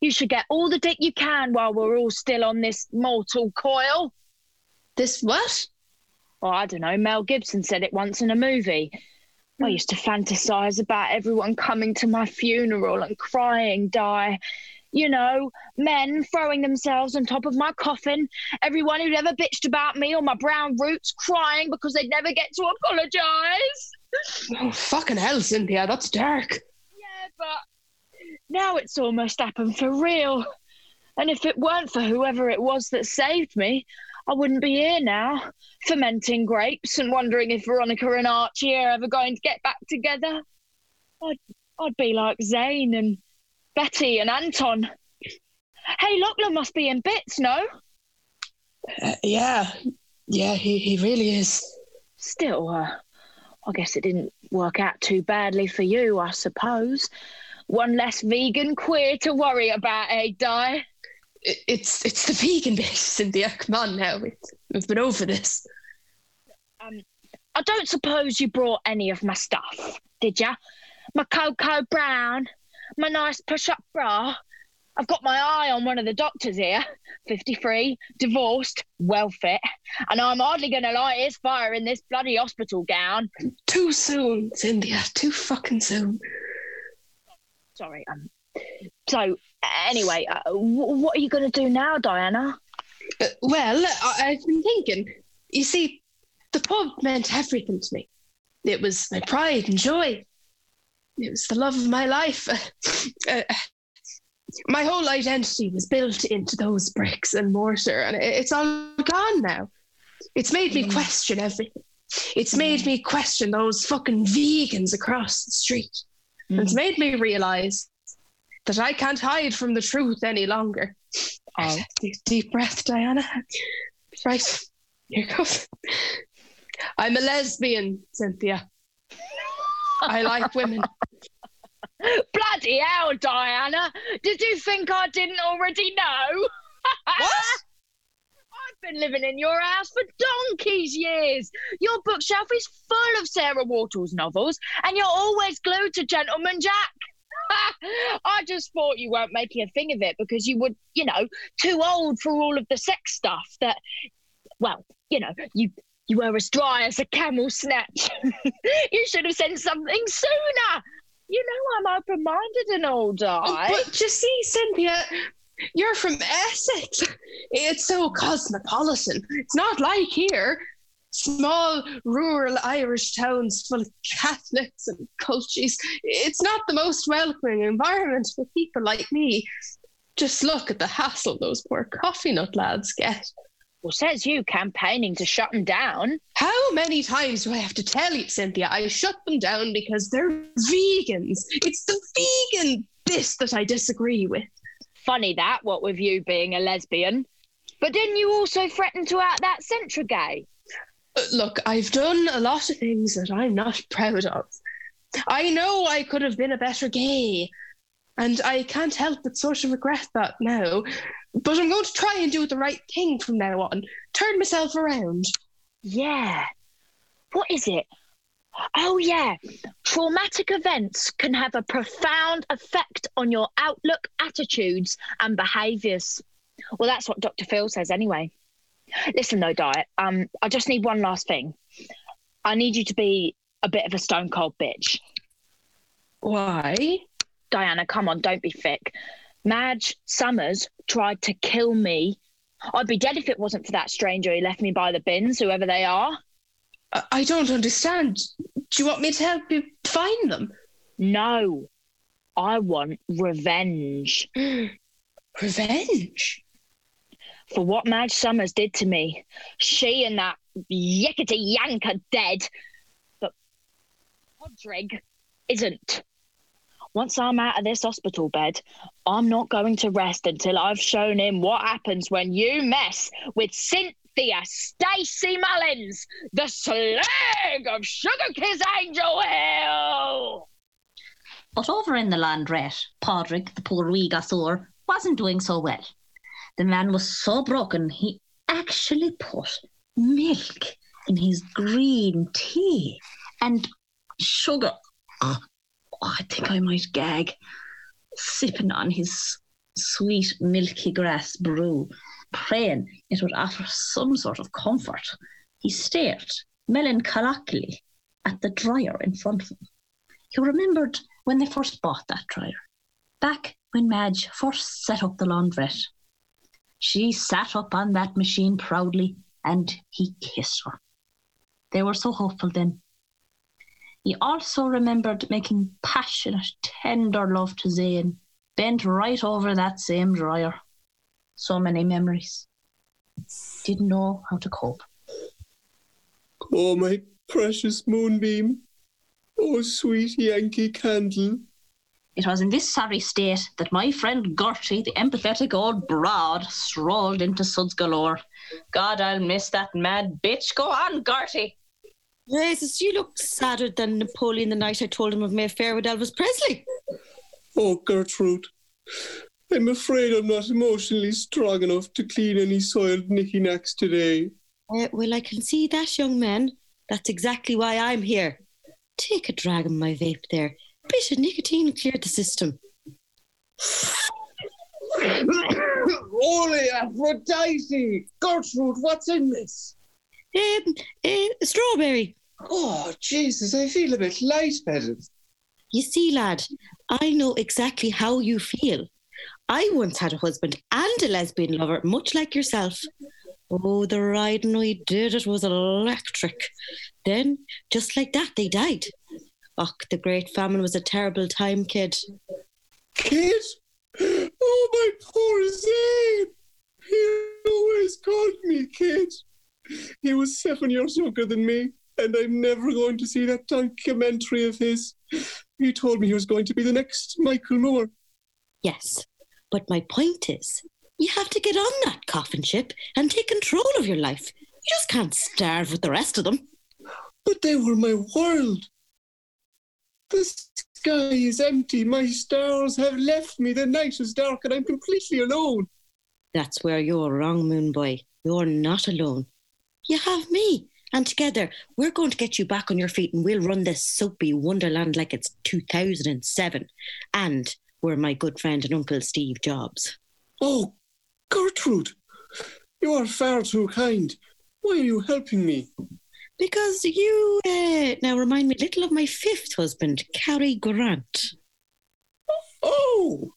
[SPEAKER 19] You should get all the dick you can while we're all still on this mortal coil.
[SPEAKER 2] This what?
[SPEAKER 19] Oh, I don't know. Mel Gibson said it once in a movie. I hmm. used to fantasize about everyone coming to my funeral and crying, die. You know, men throwing themselves on top of my coffin, everyone who'd ever bitched about me or my brown roots crying because they'd never get to apologize.
[SPEAKER 2] Oh, fucking hell, Cynthia, that's dark.
[SPEAKER 19] Yeah, but now it's almost happened for real. And if it weren't for whoever it was that saved me, I wouldn't be here now, fermenting grapes and wondering if Veronica and Archie are ever going to get back together. I'd, I'd be like Zane and Betty and Anton. Hey, Lochlainn must be in bits, no?
[SPEAKER 2] Uh, yeah, yeah, he, he really is.
[SPEAKER 19] Still, uh, I guess it didn't work out too badly for you, I suppose. One less vegan queer to worry about, eh, Di?
[SPEAKER 2] It's it's the vegan bit, Cynthia. Come on now, It's- we've been over this.
[SPEAKER 19] Um, I don't suppose you brought any of my stuff, did ya? My cocoa brown, my nice push-up bra. I've got my eye on one of the doctors here, 53, divorced, well fit, and I'm hardly going to light his fire in this bloody hospital gown.
[SPEAKER 2] Too soon, Cynthia. Too fucking soon.
[SPEAKER 19] Sorry. Um. So anyway, uh, w- what are you going to do now, Diana?
[SPEAKER 2] Uh, well, I- I've been thinking. You see, the pub meant everything to me. It was my pride and joy. It was the love of my life. Uh, my whole identity was built into those bricks and mortar, and it- it's all gone now. It's made me question everything. It's made me question those fucking vegans across the street. And It's made me realize that I can't hide from the truth any longer.
[SPEAKER 19] Oh.
[SPEAKER 2] Deep, breath, Diana. Right, here goes. I'm a lesbian, Cynthia. I like women.
[SPEAKER 19] Bloody hell, Diana! Did you think I didn't already know? what? I've been living in your house for donkey's years. Your bookshelf is full of Sarah Waters's novels, and you're always glued to Gentleman Jack. I just thought you weren't making a thing of it because you were, you know, too old for all of the sex stuff that, well, you know, you you were as dry as a camel snatch. you should have said something sooner. You know I'm open-minded and all, Di.
[SPEAKER 2] Oh, but you see, Cynthia, you're from Essex. It's so cosmopolitan. It's not like here. Small rural Irish towns full of Catholics and cultures. It's not the most welcoming environment for people like me. Just look at the hassle those poor coffee nut lads get.
[SPEAKER 19] Well, says you campaigning to shut them down.
[SPEAKER 2] How many times do I have to tell you, Cynthia? I shut them down because they're vegans. It's the vegan bit that I disagree with.
[SPEAKER 19] Funny that, what with you being a lesbian. But didn't you also threaten to out that Centra gay?
[SPEAKER 2] Look, I've done a lot of things that I'm not proud of. I know I could have been a better gay, and I can't help but sort of regret that now. But I'm going to try and do the right thing from now on. Turn myself around.
[SPEAKER 19] Yeah. What is it? Oh, yeah. Traumatic events can have a profound effect on your outlook, attitudes, and behaviors. Well, that's what Dr. Phil says anyway. Listen, though, Diet, um, I just need one last thing. I need you to be a bit of a stone cold bitch.
[SPEAKER 2] Why?
[SPEAKER 19] Diana, come on, don't be thick. Madge Summers tried to kill me. I'd be dead if it wasn't for that stranger who left me by the bins, whoever they are.
[SPEAKER 2] I, I don't understand. Do you want me to help you find them?
[SPEAKER 19] No. I want revenge.
[SPEAKER 2] revenge?
[SPEAKER 19] For what Madge Summers did to me. She and that yickety yank are dead. But Padraig isn't. Once I'm out of this hospital bed, I'm not going to rest until I've shown him what happens when you mess with Cynthia Stacey Mullins, the slag of Sugar Kiss Angel Hill.
[SPEAKER 13] But over in the laundrette, Padraig, the poor wee gassour, wasn't doing so well. The man was so broken he actually put milk in his green tea and sugar. Ah, oh, I think I might gag. Sipping on his sweet milky grass brew, praying it would offer some sort of comfort. He stared melancholically at the dryer in front of him. He remembered when they first bought that dryer, back when Madge first set up the laundrette. She sat up on that machine proudly and he kissed her. They were so hopeful then. He also remembered making passionate, tender love to Zane, bent right over that same dryer. So many memories. Didn't know how to cope.
[SPEAKER 10] Oh, my precious moonbeam. Oh, sweet Yankee candle.
[SPEAKER 13] It was in this sorry state that my friend Gertie, the empathetic old broad, strolled into Suds Galore. God, I'll miss that mad bitch. Go on, Gertie.
[SPEAKER 20] Jesus, you look sadder than Napoleon the night I told him of my affair with Elvis Presley.
[SPEAKER 10] Oh, Gertrude. I'm afraid I'm not emotionally strong enough to clean any soiled nicky knacks today.
[SPEAKER 20] Uh, well, I can see that, young man. That's exactly why I'm here. Take a drag of my vape there. Bit of nicotine cleared the system.
[SPEAKER 21] Holy Aphrodite! Gertrude, what's in this?
[SPEAKER 20] Um, uh, strawberry.
[SPEAKER 21] Oh, Jesus, I feel a bit lightheaded.
[SPEAKER 20] You see, lad, I know exactly how you feel. I once had a husband and a lesbian lover, much like yourself. Oh, the riding we did, it was electric. Then, just like that, they died. Och, the Great Famine was a terrible time, kid.
[SPEAKER 10] Kid? Oh, my poor Zane! He always called me kid. He was seven years younger than me, and I'm never going to see that documentary of his. He told me he was going to be the next Michael Moore.
[SPEAKER 20] Yes, but my point is, you have to get on that coffin ship and take control of your life. You just can't starve with the rest of them.
[SPEAKER 10] But they were my world. The sky is empty. My stars have left me. The night is dark, and I'm completely alone.
[SPEAKER 20] That's where you're wrong, Moon Boy. You're not alone. You have me. And together, we're going to get you back on your feet and we'll run this soapy wonderland like it's 2007. And we're my good friend and Uncle Steve Jobs.
[SPEAKER 10] Oh, Gertrude, you are far too kind. Why are you helping me?
[SPEAKER 20] Because you uh, now remind me a little of my fifth husband, Cary Grant.
[SPEAKER 10] Oh,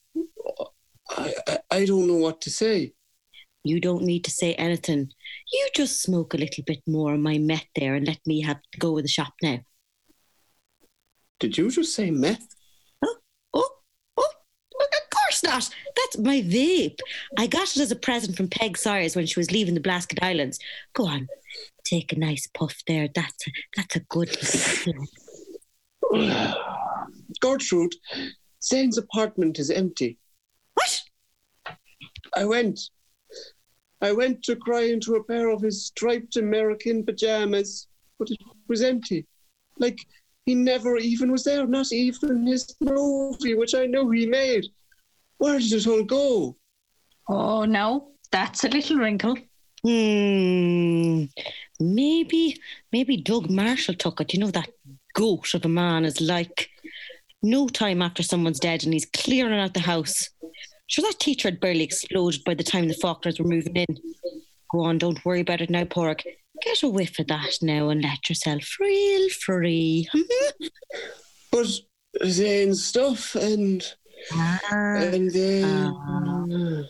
[SPEAKER 10] I, I, I don't know what to say.
[SPEAKER 20] You don't need to say anything. You just smoke a little bit more of my meth there and let me have to go with the shop now.
[SPEAKER 10] Did you just say meth?
[SPEAKER 20] Oh, oh, oh, of course not. That's my vape. I got it as a present from Peig Sayers when she was leaving the Blasket Islands. Go on, take a nice puff there. That's a, that's a good.
[SPEAKER 10] Gertrude, Zane's apartment is empty.
[SPEAKER 20] What?
[SPEAKER 10] I went. I went to cry into a pair of his striped American pajamas, but it was empty. Like he never even was there, not even his movie, which I know he made. Where did it all go?
[SPEAKER 13] Oh, no, that's a little wrinkle.
[SPEAKER 20] Hmm. Maybe, maybe Doug Marshall took it. You know that goat of a man is like. No time after someone's dead and he's clearing out the house. Sure, that teacher had barely exploded by the time the Faulkners were moving in. Go on, don't worry about it now, Pork. Get a whiff of that now and let yourself real free.
[SPEAKER 10] but then stuff and and then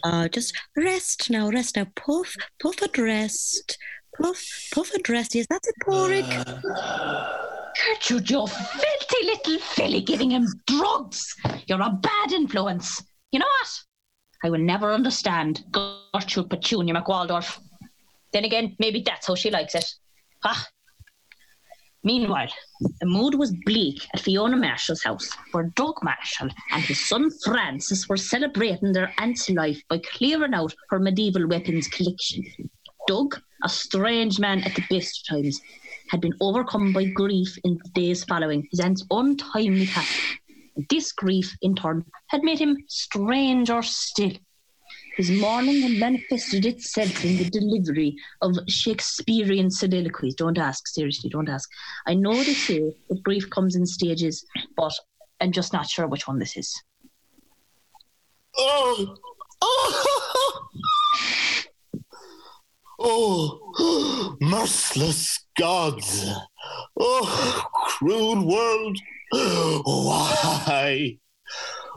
[SPEAKER 20] uh, just rest now, rest now. Puff, puff and rest. Puff, puff and rest. Yes, that's a Pork.
[SPEAKER 13] Gertrude, you filthy little filly giving him drugs. You're a bad influence. You know what? I will never understand Gertrude Petunia McWaldorf. Then again, maybe that's how she likes it. Ah. Meanwhile, the mood was bleak at Fiona Marshall's house, where Doug Marshall and his son Frances were celebrating their aunt's life by clearing out her medieval weapons collection. Doug, a strange man at the best times, had been overcome by grief in the days following his aunt's untimely passing. This grief, in turn, had made him stranger still. His mourning had manifested itself in the delivery of Shakespearean soliloquies. Don't ask, seriously, don't ask. I know they say that grief comes in stages, but I'm just not sure which one this is.
[SPEAKER 21] Oh, oh, oh, merciless gods! Oh, cruel world! Why?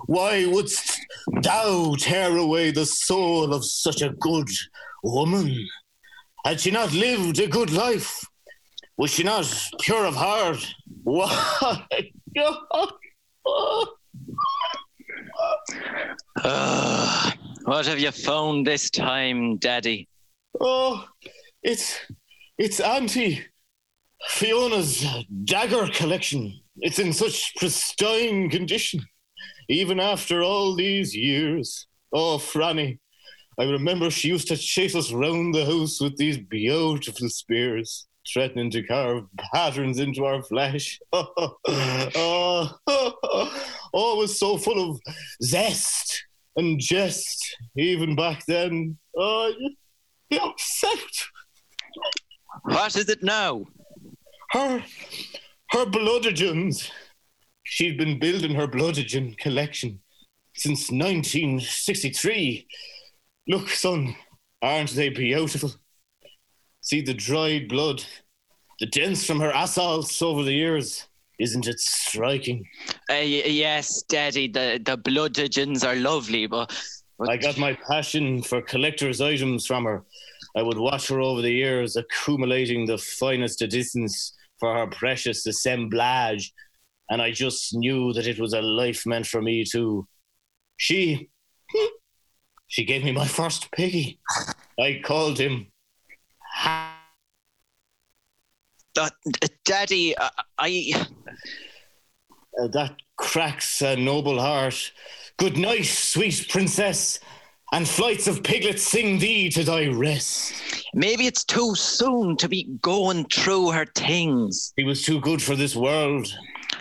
[SPEAKER 21] Why wouldst thou tear away the soul of such a good woman? Had she not lived a good life? Was she not pure of heart? Why?
[SPEAKER 22] Uh, what have you found this time, Daddy?
[SPEAKER 21] Oh, it's it's Auntie Fiona's dagger collection. It's in such pristine condition, even after all these years. Oh, Franny, I remember she used to chase us round the house with these beautiful spears, threatening to carve patterns into our flesh. oh, oh, oh, it was so full of zest and jest, even back then. Oh,
[SPEAKER 22] What is it now?
[SPEAKER 21] Her, her bludgeons. She'd been building her bludgeon collection since 1963. Look, son, aren't they beautiful? See the dried blood, the dents from her assaults over the years. Isn't it striking?
[SPEAKER 22] Uh, y- yes, Daddy, the, the bludgeons are lovely, but.
[SPEAKER 21] I got my passion for collector's items from her. I would watch her over the years, accumulating the finest editions for her precious assemblage, and I just knew that it was a life meant for me too. She, she gave me my first piggy. I called him.
[SPEAKER 22] Uh, Daddy, uh, I.
[SPEAKER 21] Uh, that cracks a noble heart. Good night, sweet princess, and flights of piglets sing thee to thy rest.
[SPEAKER 22] Maybe it's too soon to be going through her things.
[SPEAKER 21] He was too good for this world.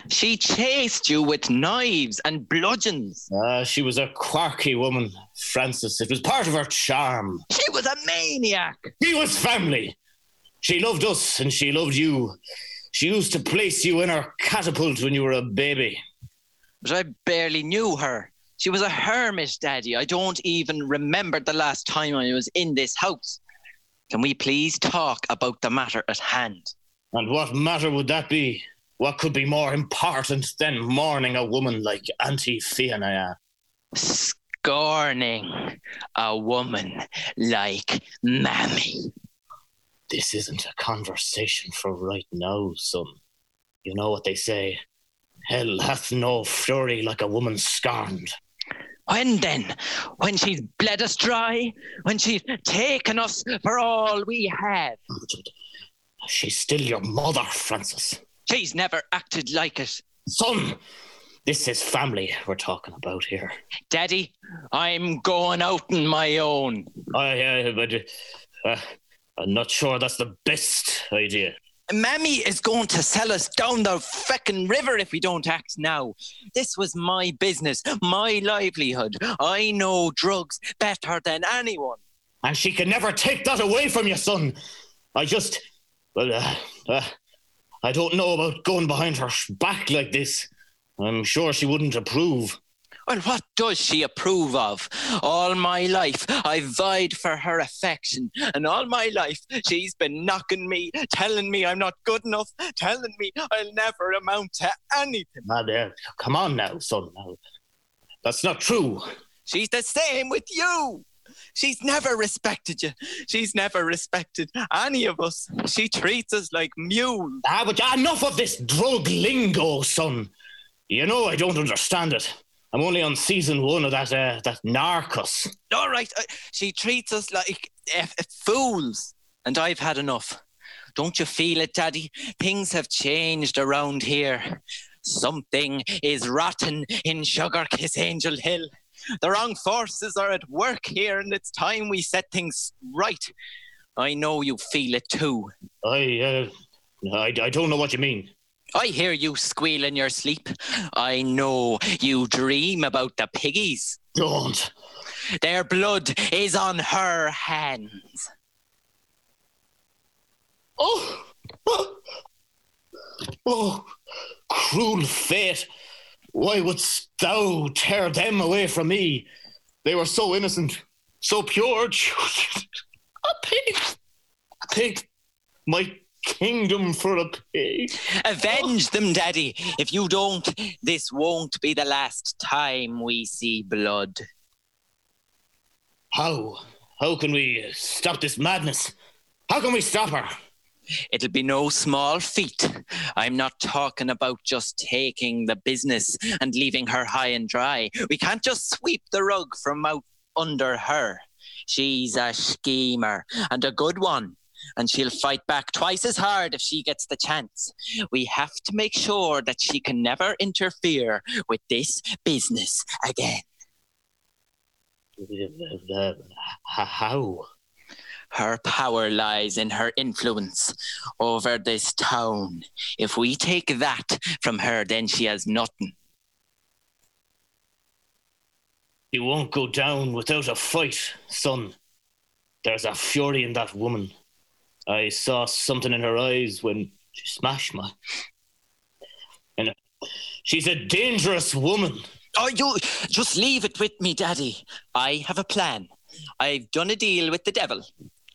[SPEAKER 22] She chased you with knives and bludgeons.
[SPEAKER 21] Ah, she was a quirky woman, Frances. It was part of her charm.
[SPEAKER 22] She was a maniac.
[SPEAKER 21] She was family. She loved us and she loved you. She used to place you in her catapult when you were a baby.
[SPEAKER 22] But I barely knew her. She was a hermit, Daddy. I don't even remember the last time I was in this house. Can we please talk about the matter at hand?
[SPEAKER 21] And what matter would that be? What could be more important than mourning a woman like Auntie Fiona?
[SPEAKER 22] Scorning a woman like Mammy.
[SPEAKER 21] This isn't a conversation for right now, son. You know what they say hell hath no fury like a woman scorned.
[SPEAKER 22] When then? When she's bled us dry? When she's taken us for all we have?
[SPEAKER 21] She's still your mother, Frances.
[SPEAKER 22] She's never acted like it.
[SPEAKER 21] Son, this is family we're talking about here.
[SPEAKER 22] Daddy, I'm going out on my own.
[SPEAKER 21] I, uh, but uh, I'm not sure that's the best idea.
[SPEAKER 22] Mammy is going to sell us down the feckin' river if we don't act now. This was my business, my livelihood. I know drugs better than anyone.
[SPEAKER 21] And she can never take that away from you, son. I just, well, uh, uh, I don't know about going behind her back like this. I'm sure she wouldn't approve.
[SPEAKER 22] Well, what does she approve of? All my life, I've vied for her affection, and all my life, she's been knocking me, telling me I'm not good enough, telling me I'll never amount to anything.
[SPEAKER 21] Now, there, come on now, son. Now, that's not true.
[SPEAKER 22] She's the same with you. She's never respected you. She's never respected any of us. She treats us like mules.
[SPEAKER 21] Ah, but enough of this drug lingo, son. You know I don't understand it. I'm only on season one of that uh, that Narcos.
[SPEAKER 22] All right, uh, she treats us like uh, fools, and I've had enough. Don't you feel it, Daddy? Things have changed around here. Something is rotten in Sugar Kiss Angel Hill. The wrong forces are at work here, and it's time we set things right. I know you feel it too.
[SPEAKER 21] I, uh, I, I don't know what you mean.
[SPEAKER 22] I hear you squeal in your sleep. I know you dream about the piggies.
[SPEAKER 21] Don't.
[SPEAKER 22] Their blood is on her hands.
[SPEAKER 21] Oh, oh, oh, cruel fate. Why wouldst thou tear them away from me? They were so innocent, so pure. A pig. A pig. My kingdom for a pig.
[SPEAKER 22] Avenge them, Daddy. If you don't, this won't be the last time we see blood.
[SPEAKER 21] How? How can we stop this madness? How can we stop her?
[SPEAKER 22] It'll be no small feat. I'm not talking about just taking the business and leaving her high and dry. We can't just sweep the rug from out under her. She's a schemer and a good one, and she'll fight back twice as hard if she gets the chance. We have to make sure that she can never interfere with this business again.
[SPEAKER 21] How?
[SPEAKER 22] Her power lies in her influence over this town. If we take that from her, then she has nothing.
[SPEAKER 21] You won't go down without a fight, son. There's a fury in that woman. I saw something in her eyes when she smashed me. And she's a dangerous woman.
[SPEAKER 22] Oh, you just leave it with me, Daddy. I have a plan. I've done a deal with the devil,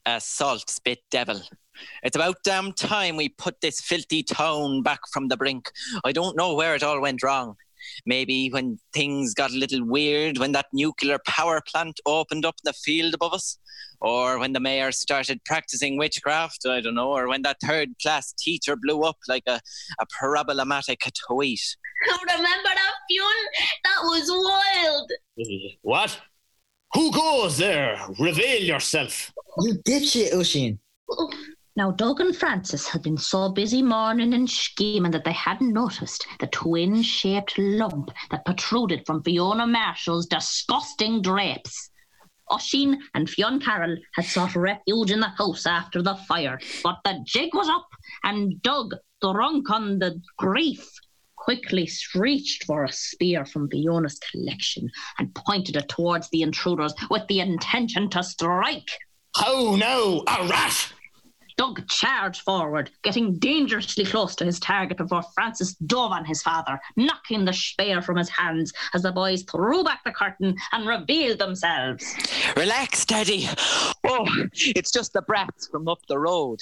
[SPEAKER 22] a salt spit devil. It's about damn time we put this filthy town back from the brink. I don't know where it all went wrong. Maybe when things got a little weird, when that nuclear power plant opened up in the field above us, or when the mayor started practicing witchcraft, I don't know, or when that third class teacher blew up like a, a problematic tweet.
[SPEAKER 12] Remember that, Fionn? That was wild.
[SPEAKER 21] What? Who goes there? Reveal yourself.
[SPEAKER 11] You dipshit, Oisin.
[SPEAKER 13] Now, Doug and Frances had been so busy mourning and scheming that they hadn't noticed the twin shaped lump that protruded from Fiona Marshall's disgusting drapes. Oisin and Fionn Carroll had sought refuge in the house after the fire, but the jig was up, and Doug, drunk on the grief, quickly reached for a spear from Fiona's collection and pointed it towards the intruders with the intention to strike.
[SPEAKER 21] Oh no, a rat!
[SPEAKER 13] Doug charged forward, getting dangerously close to his target before Frances dove on his father, knocking the spear from his hands as the boys threw back the curtain and revealed themselves.
[SPEAKER 22] Relax, Daddy. Oh, it's just the brats from up the road.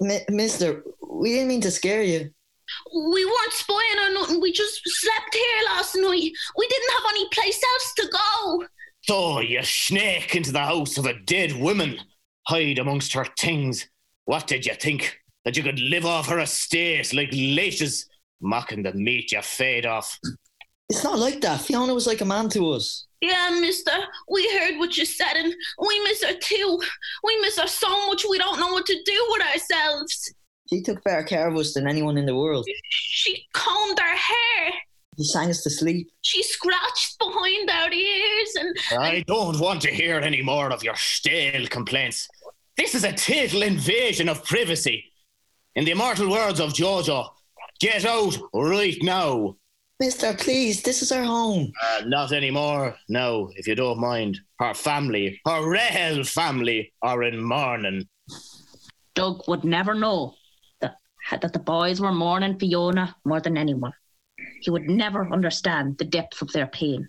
[SPEAKER 11] M- mister, we didn't mean to scare you.
[SPEAKER 12] We weren't spying or nothing. We just slept here last night. We didn't have any place else to go.
[SPEAKER 21] So you snake into the house of a dead woman, hide amongst her things. What did you think? That you could live off her estate like leeches, mocking the meat you fed off?
[SPEAKER 11] It's not like that. Fiona was like a man to us.
[SPEAKER 12] Yeah, mister. We heard what you said and we miss her too. We miss her so much we don't know what to do with ourselves.
[SPEAKER 11] She took better care of us than anyone in the world.
[SPEAKER 12] She combed our hair.
[SPEAKER 11] He sang us to sleep.
[SPEAKER 12] She scratched behind our ears and
[SPEAKER 21] I don't want to hear any more of your stale complaints. This is a total invasion of privacy. In the immortal words of Jojo, get out right now.
[SPEAKER 11] Mister, please, this is our home.
[SPEAKER 21] Uh, not anymore. No, if you don't mind. Her family, her real family, are in mourning.
[SPEAKER 13] Doug would never know the had that the boys were mourning Fiona more than anyone. He would never understand the depth of their pain.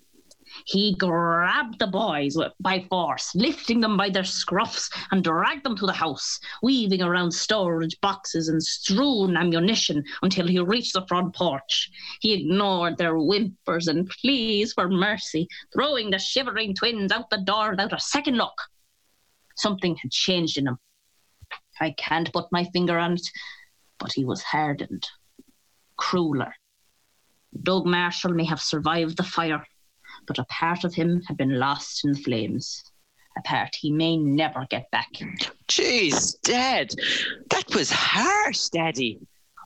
[SPEAKER 13] He grabbed the boys by force, lifting them by their scruffs and dragged them to the house, weaving around storage boxes and strewn ammunition until he reached the front porch. He ignored their whimpers and pleas for mercy, throwing the shivering twins out the door without a second look. Something had changed in him. I can't put my finger on it, but he was hardened, crueler. Doug Marshall may have survived the fire, but a part of him had been lost in the flames. A part he may never get back.
[SPEAKER 22] Jeez, Dad, that was harsh, Daddy.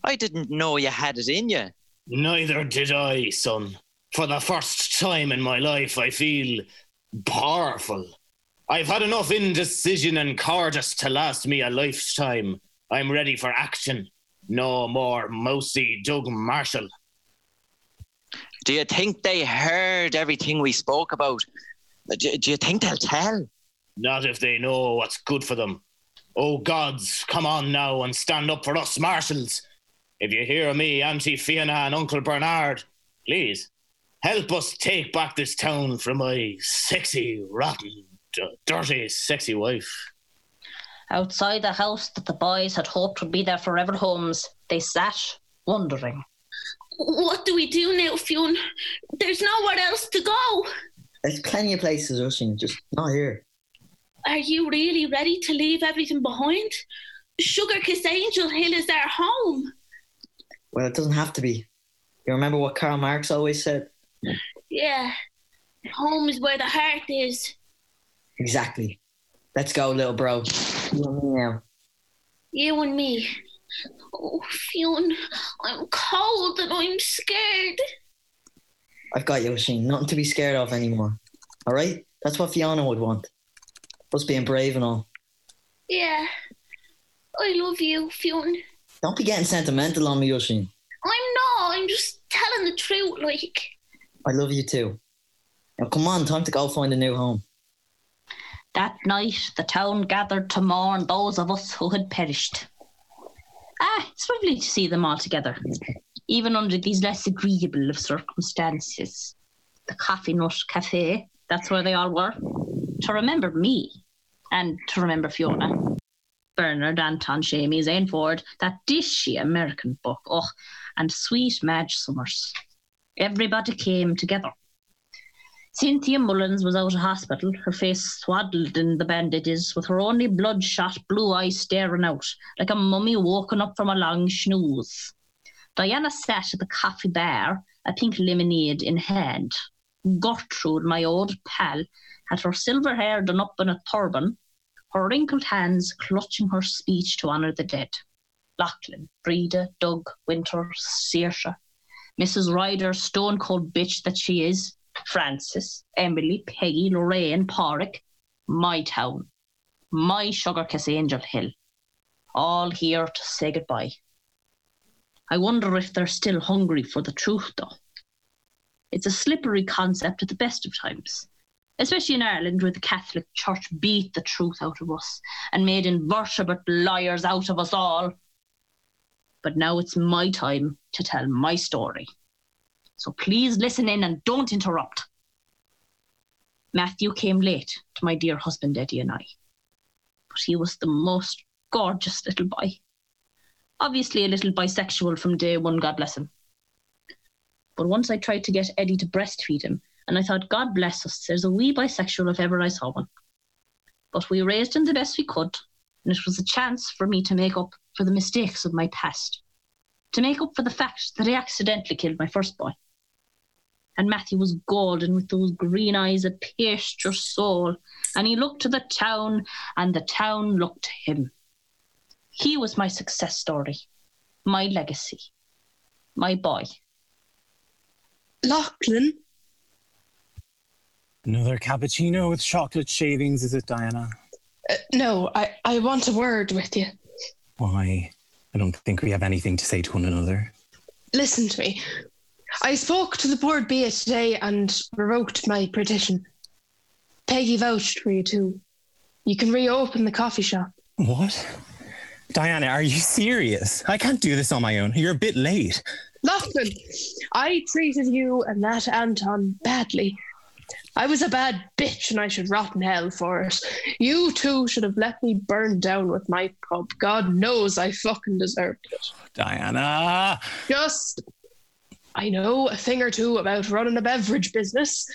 [SPEAKER 22] I didn't know you had it in you.
[SPEAKER 21] Neither did I, son. For the first time in my life, I feel powerful. I've had enough indecision and cowardice to last me a lifetime. I'm ready for action. No more mousy Doug Marshall.
[SPEAKER 22] Do you think they heard everything we spoke about? Do, do you think they'll tell?
[SPEAKER 21] Not if they know what's good for them. Oh, gods, come on now and stand up for us, marshals. If you hear me, Auntie Fiona and Uncle Bernard, please help us take back this town from my sexy, rotten, d- dirty, sexy wife.
[SPEAKER 13] Outside the house that the boys had hoped would be their forever homes, they sat, wondering.
[SPEAKER 12] What do we do now, Fionn? There's nowhere else to go.
[SPEAKER 11] There's plenty of places, Rushing, just not here.
[SPEAKER 12] Are you really ready to leave everything behind? SugarKissAngel Hill is our home.
[SPEAKER 11] Well, it doesn't have to be. You remember what Karl Marx always said?
[SPEAKER 12] Yeah. Home is where the heart is.
[SPEAKER 11] Exactly. Let's go, little bro. You and me now.
[SPEAKER 12] You and me. Oh, Fionn, I'm cold and I'm scared.
[SPEAKER 11] I've got you, Machine. Nothing to be scared of anymore. All right? That's what Fiona would want. Us being brave and all.
[SPEAKER 12] Yeah. I love you, Fionn.
[SPEAKER 11] Don't be getting sentimental on me, Oisin.
[SPEAKER 12] I'm not. I'm just telling the truth, like.
[SPEAKER 11] I love you too. Now, come on, time to go find a new home.
[SPEAKER 13] That night, the town gathered to mourn those of us who had perished. Ah, it's lovely to see them all together, even under these less agreeable of circumstances. The CoffeeNut Cafe, that's where they all were, to remember me and to remember Fiona. Bernard, Anton, Seamie, Zane Ford, that dishy American book, oh, and sweet Madge Summers. Everybody came together. Cynthia Mullins was out of hospital, her face swaddled in the bandages, with her only bloodshot blue eyes staring out, like a mummy woken up from a long snooze. Diana sat at the coffee bar, a pink lemonade in hand. Gertrude, my old pal, had her silver hair done up in a turban, her wrinkled hands clutching her speech to honour the dead. Lochlainn, Breda, Doug, Winter, Seoirse, Mrs. Ryder, stone cold bitch that she is, Frances, Emily, Peggy, Lorraine, Padraig, my town, my SugarKissAngel Hill, all here to say goodbye. I wonder if they're still hungry for the truth, though. It's a slippery concept at the best of times, especially in Ireland where the Catholic Church beat the truth out of us and made invertebrate liars out of us all. But now it's my time to tell my story. So please listen in and don't interrupt. Matthew came late to my dear husband Eddie and I, but he was the most gorgeous little boy. Obviously, a little bisexual from day one, God bless him. But once I tried to get Eddie to breastfeed him, and I thought, God bless us, there's a wee bisexual if ever I saw one. But we raised him the best we could, and it was a chance for me to make up for the mistakes of my past, to make up for the fact that I accidentally killed my first boy. And Matthew was golden with those green eyes that pierced your soul, and he looked to the town, and the town looked to him. He was my success story, my legacy, my boy.
[SPEAKER 2] Lochlainn,
[SPEAKER 15] Another cappuccino with chocolate shavings, is it, Diana?
[SPEAKER 2] uh, no, I, I want a word with you.
[SPEAKER 15] Why? I don't think we have anything to say to one another.
[SPEAKER 2] Listen to me. I spoke to the board BA today and revoked my petition. Peggy vouched for you too. You can reopen the coffee shop.
[SPEAKER 15] What? Diana, are you serious? I can't do this on my own. You're a bit late.
[SPEAKER 2] Lochlainn, I treated you and that Anton badly. I was a bad bitch and I should rot in hell for it. You two should have let me burn down with my pub. God knows I fucking deserved it.
[SPEAKER 15] Diana.
[SPEAKER 2] Just, I know a thing or two about running a beverage business.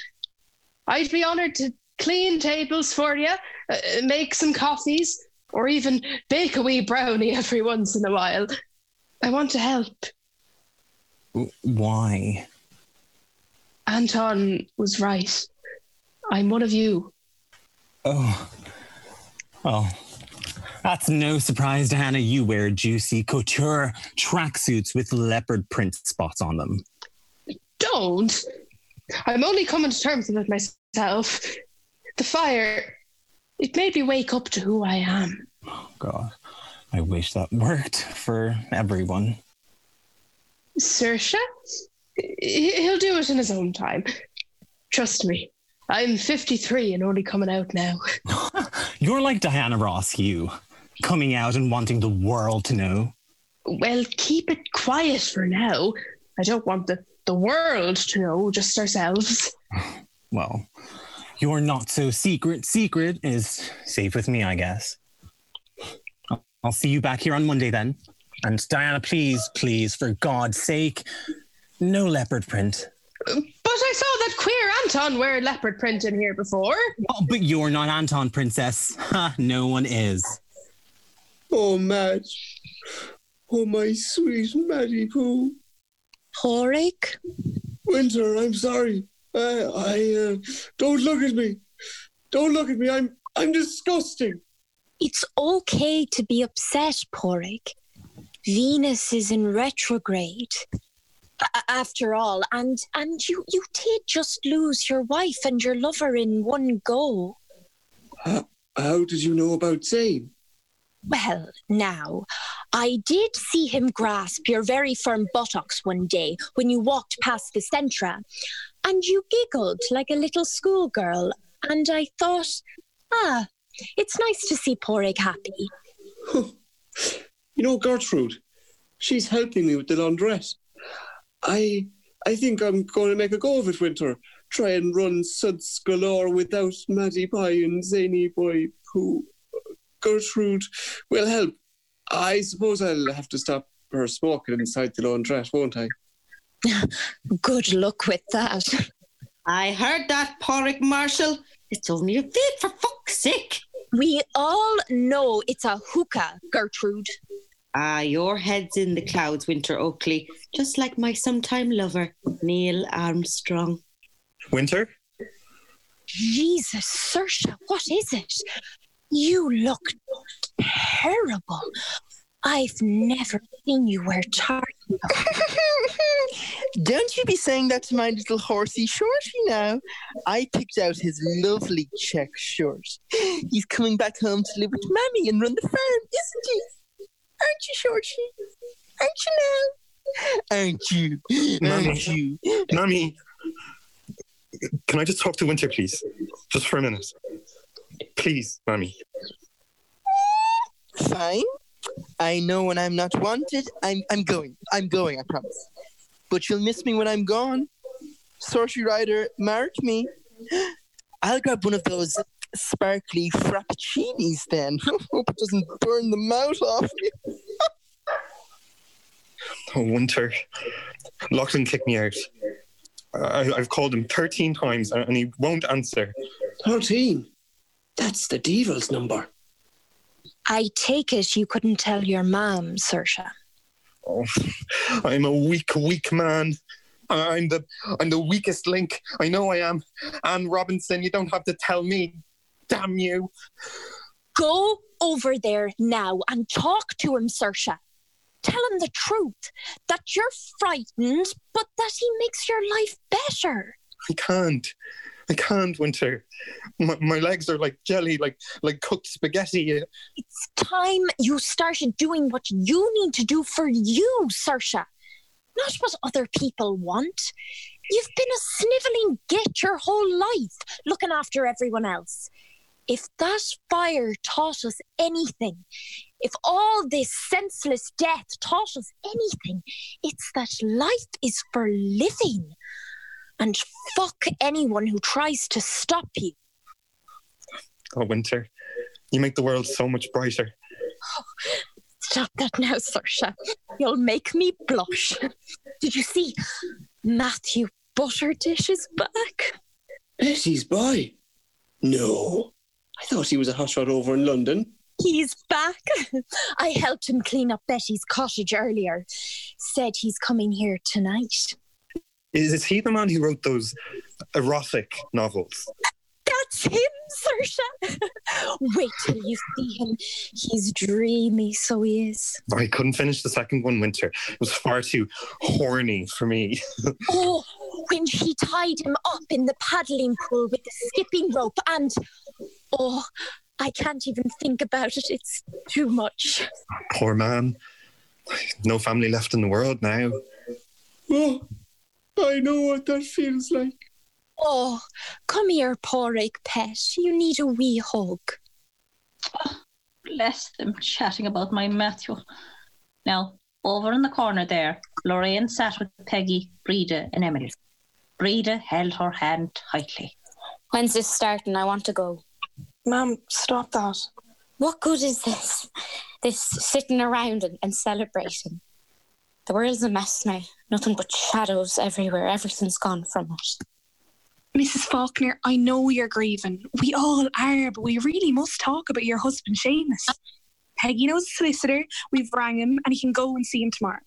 [SPEAKER 2] I'd be honored to clean tables for you, uh, make some coffees, or even bake a wee brownie every once in a while. I want to help.
[SPEAKER 15] Why?
[SPEAKER 2] Anton was right. I'm one of you.
[SPEAKER 15] Oh. Well, that's no surprise, Diana. You wear juicy couture tracksuits with leopard print spots on them.
[SPEAKER 2] Don't. I'm only coming to terms with it myself. The fire, it made me wake up to who I am.
[SPEAKER 15] Oh, God, I wish that worked for everyone.
[SPEAKER 2] Seoirse? He- He'll do it in his own time. Trust me. I'm 53 and only coming out now.
[SPEAKER 15] You're like Diana Ross, you coming out and wanting the world to know.
[SPEAKER 2] Well, keep it quiet for now. I don't want the, the world to know, just ourselves.
[SPEAKER 15] Well, your not so secret secret is safe with me, I guess. I'll- I'll see you back here on Monday then. And Diana, please, please, for God's sake, no leopard print.
[SPEAKER 2] But I saw that queer Anton wear leopard print in here before.
[SPEAKER 15] Oh, but you're not Anton, princess. Ha, no one is.
[SPEAKER 10] Oh, Madge. Oh, my sweet Maddie Pooh.
[SPEAKER 9] Padraig?
[SPEAKER 10] Winter, I'm sorry. I, I, uh, don't look at me. Don't look at me. I'm, I'm disgusting.
[SPEAKER 9] It's okay to be upset, Padraig. Venus is in retrograde. A- After all, and and you you did just lose your wife and your lover in one go.
[SPEAKER 10] How, how did you know about Zane?
[SPEAKER 9] Well, now, I did see him grasp your very firm buttocks one day when you walked past the Centra, and you giggled like a little schoolgirl. And I thought, ah, it's nice to see Padraig happy.
[SPEAKER 10] You know Gertrude. She's helping me with the laundrette. I, I think I'm going to make a go of it, Winter. Try and run suds galore without Maddie Pie and Zany Boy Pooh. Gertrude will help. I suppose I'll have to stop her smoking inside the laundrette, won't I?
[SPEAKER 9] Good luck with that.
[SPEAKER 20] I heard that, Padraig Marshall. It's only a bit, for fuck's sake.
[SPEAKER 9] We all know it's a hookah, Gertrude.
[SPEAKER 20] Ah, your head's in the clouds, Winter Oakly, just like my sometime lover, Neil Armstrong.
[SPEAKER 14] Winter?
[SPEAKER 9] Jesus, Seoirse, what is it? You look terrible. I've never seen you wear tartan.
[SPEAKER 17] Don't you be saying that to my little horsey Shorty now. I picked out his lovely check shirt. He's coming back home to live with Mammy and run the farm, isn't he? Aren't you, Shorty? Aren't you now? Aren't you?
[SPEAKER 14] Mammy.
[SPEAKER 17] Aren't you?
[SPEAKER 14] Mammy, can I just talk to Winter, please? Just for a minute. Please, mommy.
[SPEAKER 17] Fine. I know when I'm not wanted, I'm I'm going. I'm going, I promise. But you'll miss me when I'm gone. Seoirse Ryder, mark me. I'll grab one of those sparkly frappuccinis then. Hope it doesn't burn the mouth off me.
[SPEAKER 14] Oh, Winter. Lochlainn kicked me out. I, I've called him 13 times and and he won't answer.
[SPEAKER 10] 13? That's the devil's number.
[SPEAKER 9] I take it you couldn't tell your mom, Seoirse.
[SPEAKER 14] Oh, I'm a weak, weak man. I'm the I'm the weakest link. I know I am. Anne Robinson, you don't have to tell me. Damn you.
[SPEAKER 9] Go over there now and talk to him, Seoirse. Tell him the truth that you're frightened, but that he makes your life better.
[SPEAKER 14] I can't. I can't, Winter. My, my legs are like jelly, like like cooked spaghetti.
[SPEAKER 9] It's time you started doing what you need to do for you, Seoirse, not what other people want. You've been a snivelling git your whole life, looking after everyone else. If that fire taught us anything, if all this senseless death taught us anything, it's that life is for living. And fuck anyone who tries to stop you.
[SPEAKER 14] Oh, Winter, you make the world so much brighter.
[SPEAKER 9] Stop that now, Seoirse. You'll make me blush. Did you see Matthew Butterdish is back?
[SPEAKER 10] Betty's boy? No. I thought he was a hot rod over in London.
[SPEAKER 9] He's back. I helped him clean up Betty's cottage earlier. Said he's coming here tonight.
[SPEAKER 14] Is, is he the man who wrote those erotic novels?
[SPEAKER 9] That's him, Seoirse. Wait till you see him. He's dreamy, so he is.
[SPEAKER 14] I couldn't finish the second one, Winter. It was far too horny for me.
[SPEAKER 9] Oh, when she tied him up in the paddling pool with the skipping rope, and oh, I can't even think about it. It's too much.
[SPEAKER 14] Poor man. No family left in the world now.
[SPEAKER 10] Oh, Oh, I know what that feels like.
[SPEAKER 9] Oh, come here, poor egg pet. You need a wee hug.
[SPEAKER 13] Bless them chatting about my Matthew. Now, over in the corner there, Lorraine sat with Peggy, Breda, and Emily. Breda held her hand tightly.
[SPEAKER 8] When's this starting? I want to go.
[SPEAKER 2] Mum, stop that.
[SPEAKER 8] What good is this? This sitting around and, and celebrating. The world's a mess now. Nothing but shadows everywhere. Everything's gone from it.
[SPEAKER 5] Mrs. Faulkner, I know you're grieving. We all are, but we really must talk about your husband, Seamus. Peggy knows a solicitor. We've rang him, and he can go and see him tomorrow.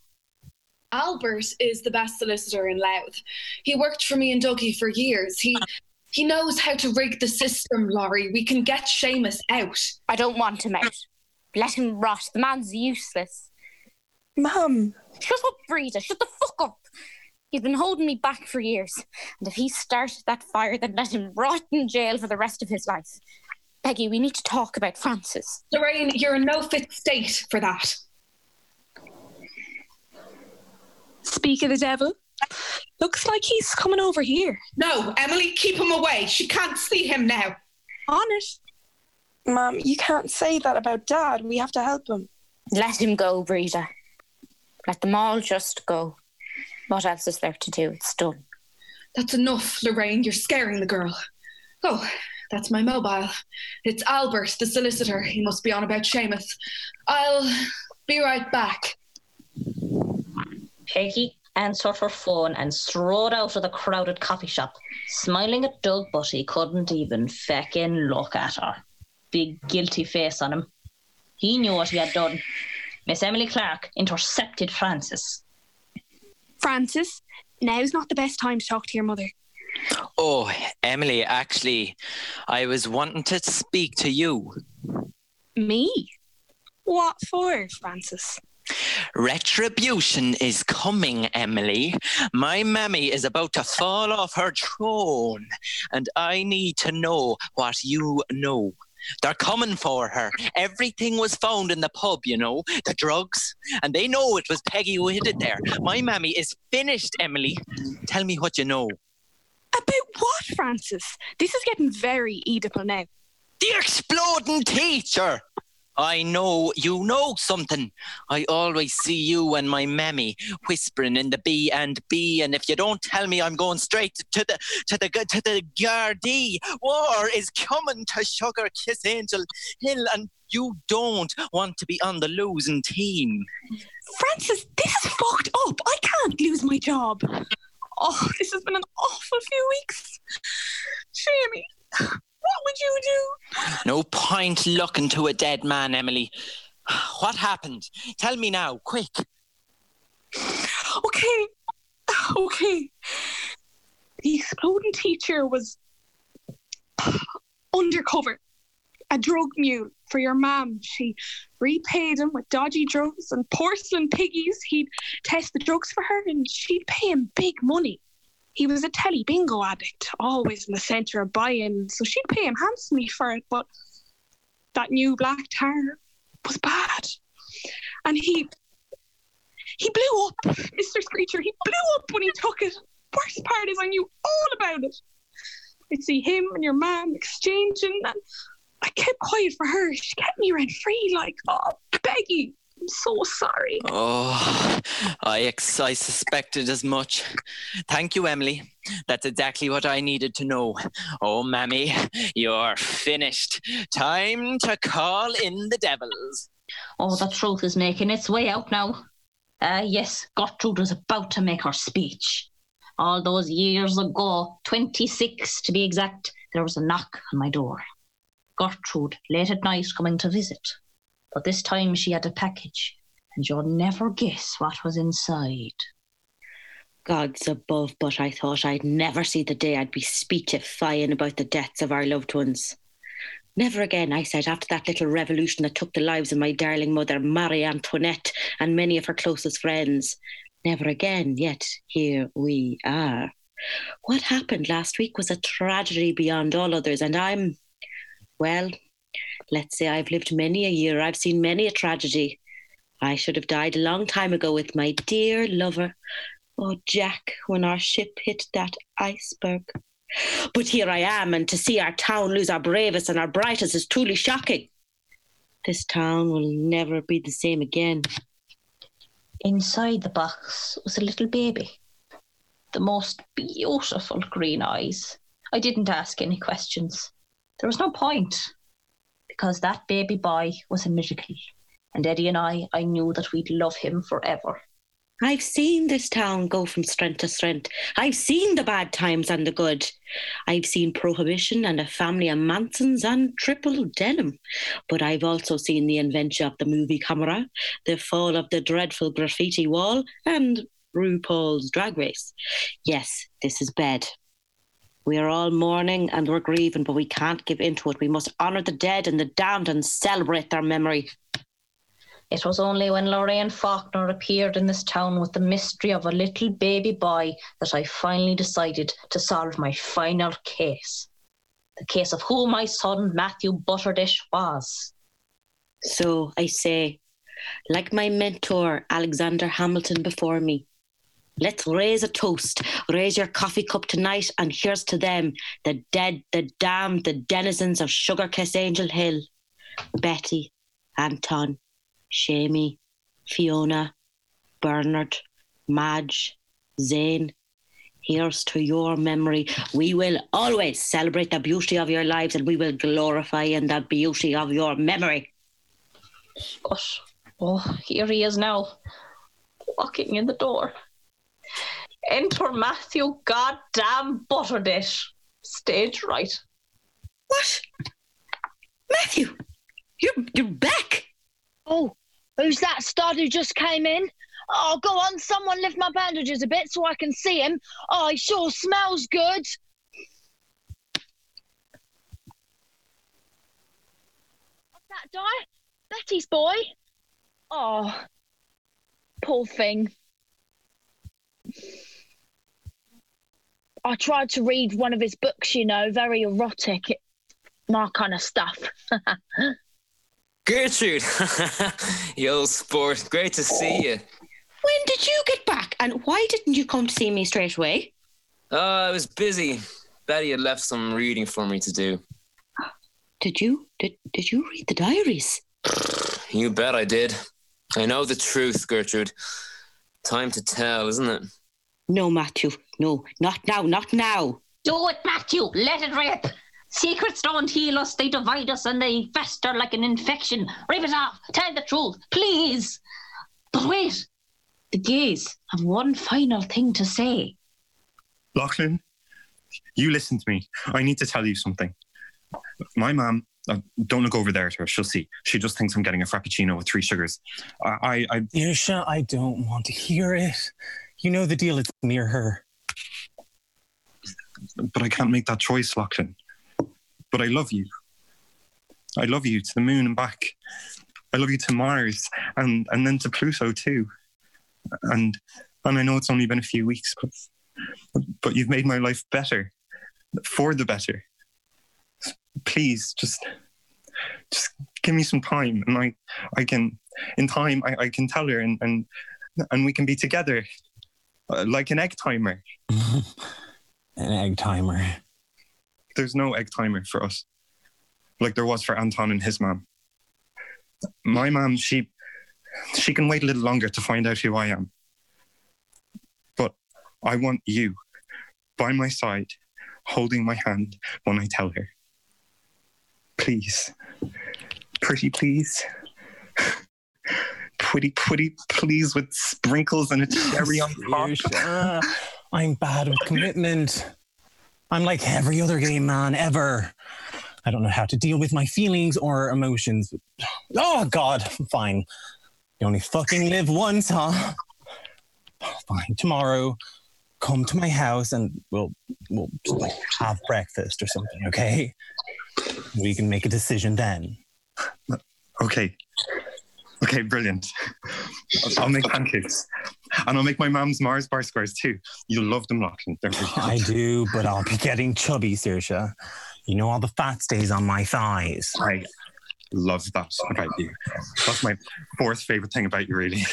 [SPEAKER 4] Albert is the best solicitor in Louth. He worked for me and Dougie for years. He he knows how to rig the system, Laurie. We can get Seamus out.
[SPEAKER 8] I don't want him out. Let him rot. The man's useless.
[SPEAKER 2] Mum.
[SPEAKER 8] Shut up, Breda. Shut the fuck up. He's been holding me back for years. And if he started that fire, then let him rot in jail for the rest of his life. Peggy, we need to talk about Frances.
[SPEAKER 4] Lorraine, you're in no fit state for that.
[SPEAKER 5] Speak of the devil. Looks like he's coming over here.
[SPEAKER 4] No, Emily, keep him away. She can't see him now.
[SPEAKER 5] On it.
[SPEAKER 2] Mum, you can't say that about Dad. We have to help him.
[SPEAKER 8] Let him go, Breda. Let them all just go. What else is there to do? It's done.
[SPEAKER 4] That's enough, Lorraine. You're scaring the girl. Oh, that's my mobile. It's Albert, the solicitor. He must be on about Seamus. I'll be right back.
[SPEAKER 13] Peggy answered her phone and strode out of the crowded coffee shop, smiling at Doug, but he couldn't even feckin' look at her. Big guilty face on him. He knew what he had done. Miss Emily Claire intercepted Frances.
[SPEAKER 5] Frances, now's not the best time to talk to your mother.
[SPEAKER 22] Oh, Emily, actually, I was wanting to speak to you.
[SPEAKER 5] Me? What for, Frances?
[SPEAKER 22] Retribution is coming, Emily. My mammy is about to fall off her throne, and I need to know what you know. They're coming for her. Everything was found in the pub, you know, the drugs, and they know it was Peggy who hid it there. My mammy is finished, Emily. Tell me what you know.
[SPEAKER 5] About what, Frances? This is getting very Oedipal now.
[SPEAKER 22] The exploding teacher! I know you know something. I always see you and my mammy whispering in the B and B, and if you don't tell me, I'm going straight to the to the to the Gardaí. War is coming to Sugar Kiss Angel Hill, and you don't want to be on the losing team.
[SPEAKER 5] Frances, this is fucked up. I can't lose my job. Oh, this has been an awful few weeks. Jamie, what would you do?
[SPEAKER 22] No point looking to a dead man, Emily. What happened? Tell me now, quick.
[SPEAKER 5] Okay, okay. The exploding teacher was undercover, a drug mule for your mum. She repaid him with dodgy drugs and porcelain piggies. He'd test the drugs for her and she'd pay him big money. He was a telly bingo addict, always in the centre of buy-in, so she'd pay him handsomely for it. But that new black tar was bad, and he he blew up, Mr. Screecher. He blew up when he took it. Worst part is I knew all about it. I'd see him and your mum exchanging, and I kept quiet for her. She kept me rent free, like, oh, Peggy, I'm so sorry.
[SPEAKER 22] Oh, I, ex- I suspected as much. Thank you, Emily. That's exactly what I needed to know. Oh, Mammy, you're finished. Time to call in the devils.
[SPEAKER 13] Oh, the truth is making its way out now. Ah, yes, Gertrude was about to make her speech. All those years ago, 26 to be exact, there was a knock on my door. Gertrude, late at night, coming to visit. But this time she had a package, and you'll never guess what was inside.
[SPEAKER 20] Gods above, but I thought I'd never see the day I'd be speechifying about the deaths of our loved ones. Never again, I said, after that little revolution that took the lives of my darling mother, Marie Antoinette, and many of her closest friends. Never again, yet here we are. What happened last week was a tragedy beyond all others, and I'm, well, let's say I've lived many a year, I've seen many a tragedy. I should have died a long time ago with my dear lover, oh Jack, when our ship hit that iceberg. But here I am, and to see our town lose our bravest and our brightest is truly shocking. This town will never be the same again.
[SPEAKER 13] Inside the box was a little baby. The most beautiful green eyes. I didn't ask any questions. There was no point. Because that baby boy was a miracle. And Eddie and I, I knew that we'd love him forever.
[SPEAKER 20] I've seen this town go from strength to strength. I've seen the bad times and the good. I've seen prohibition and a family of Mansons and triple denim. But I've also seen the invention of the movie camera, the fall of the dreadful graffiti wall, and RuPaul's drag race. Yes, this is bad. We are all mourning and we're grieving, but we can't give in to it. We must honour the dead and the damned and celebrate their memory.
[SPEAKER 13] It was only when Lorraine Faulkner appeared in this town with the mystery of a little baby boy that I finally decided to solve my final case. The case of who my son Matthew Butterdish was.
[SPEAKER 20] So I say, like my mentor, Alexander Hamilton, before me, let's raise a toast. Raise your coffee cup tonight, and here's to them, the dead, the damned, the denizens of SugarKissAngel Hill. Betty, Anton, Seamie, Fiona, Bernard, Madge, Zane. Here's to your memory. We will always celebrate the beauty of your lives and we will glorify in the beauty of your memory.
[SPEAKER 13] But, oh, here he is now, walking in the door. Enter Matthew goddamn Butterdish. Stage right.
[SPEAKER 20] What? Matthew, you're you're back.
[SPEAKER 19] Oh, who's that stud who just came in? Oh, go on, someone lift my bandages a bit so I can see him. Oh, he sure smells good. What's that, Di? Betty's boy? Oh, poor thing. I tried to read one of his books, you know, very erotic, it, my kind of stuff.
[SPEAKER 1] Gertrude, you old sport. Great to see you.
[SPEAKER 20] When did you get back? And why didn't you come to see me straight away?
[SPEAKER 1] Oh, I was busy. Betty had left some reading for me to do.
[SPEAKER 20] Did you? Did Did you read the diaries?
[SPEAKER 1] You bet I did. I know the truth, Gertrude. Time to tell, isn't it?
[SPEAKER 20] No, Matthew. No, not now. Not now.
[SPEAKER 13] Do it, Matthew. Let it rip. Secrets don't heal us, they divide us and they fester like an infection. Rip it off. Tell the truth, please. But wait, the gays have one final thing to say.
[SPEAKER 14] Lochlainn, you listen to me. I need to tell you something. My mom, uh, don't look over there at her. She'll see. She just thinks I'm getting a frappuccino with three sugars. I, I, I
[SPEAKER 15] I don't want to hear it. You know the deal, it's me or her.
[SPEAKER 14] but I can't make that choice, Lochlainn. But I love you. I love you to the moon and back. I love you to Mars and and then to Pluto too. And and I know it's only been a few weeks, but but you've made my life better, for the better. Please, just just give me some time, and I I can in time I, I can tell her, and and and we can be together, uh, like an egg timer.
[SPEAKER 15] An egg timer.
[SPEAKER 14] There's no egg timer for us, like there was for Anton and his mom. My mom, she she can wait a little longer to find out who I am. But I want you by my side, holding my hand when I tell her. Please. Pretty please. Pretty, pretty please with sprinkles and a cherry on top.
[SPEAKER 15] Seoirse, ah, I'm bad with commitment. I'm like every other gay man ever. I don't know how to deal with my feelings or emotions. Oh God, fine. You only fucking live once, huh? Fine. Tomorrow, come to my house and we'll we'll just, like have breakfast or something. Okay? We can make a decision then.
[SPEAKER 14] Okay. Okay, brilliant. I'll, I'll make pancakes. And I'll make my mom's Mars bar squares too. You'll love them, Lochlainn.
[SPEAKER 15] I do, but I'll be getting chubby, Seoirse. You know all the fat stays on my thighs.
[SPEAKER 14] I love that about you. That's my fourth favorite thing about you, really.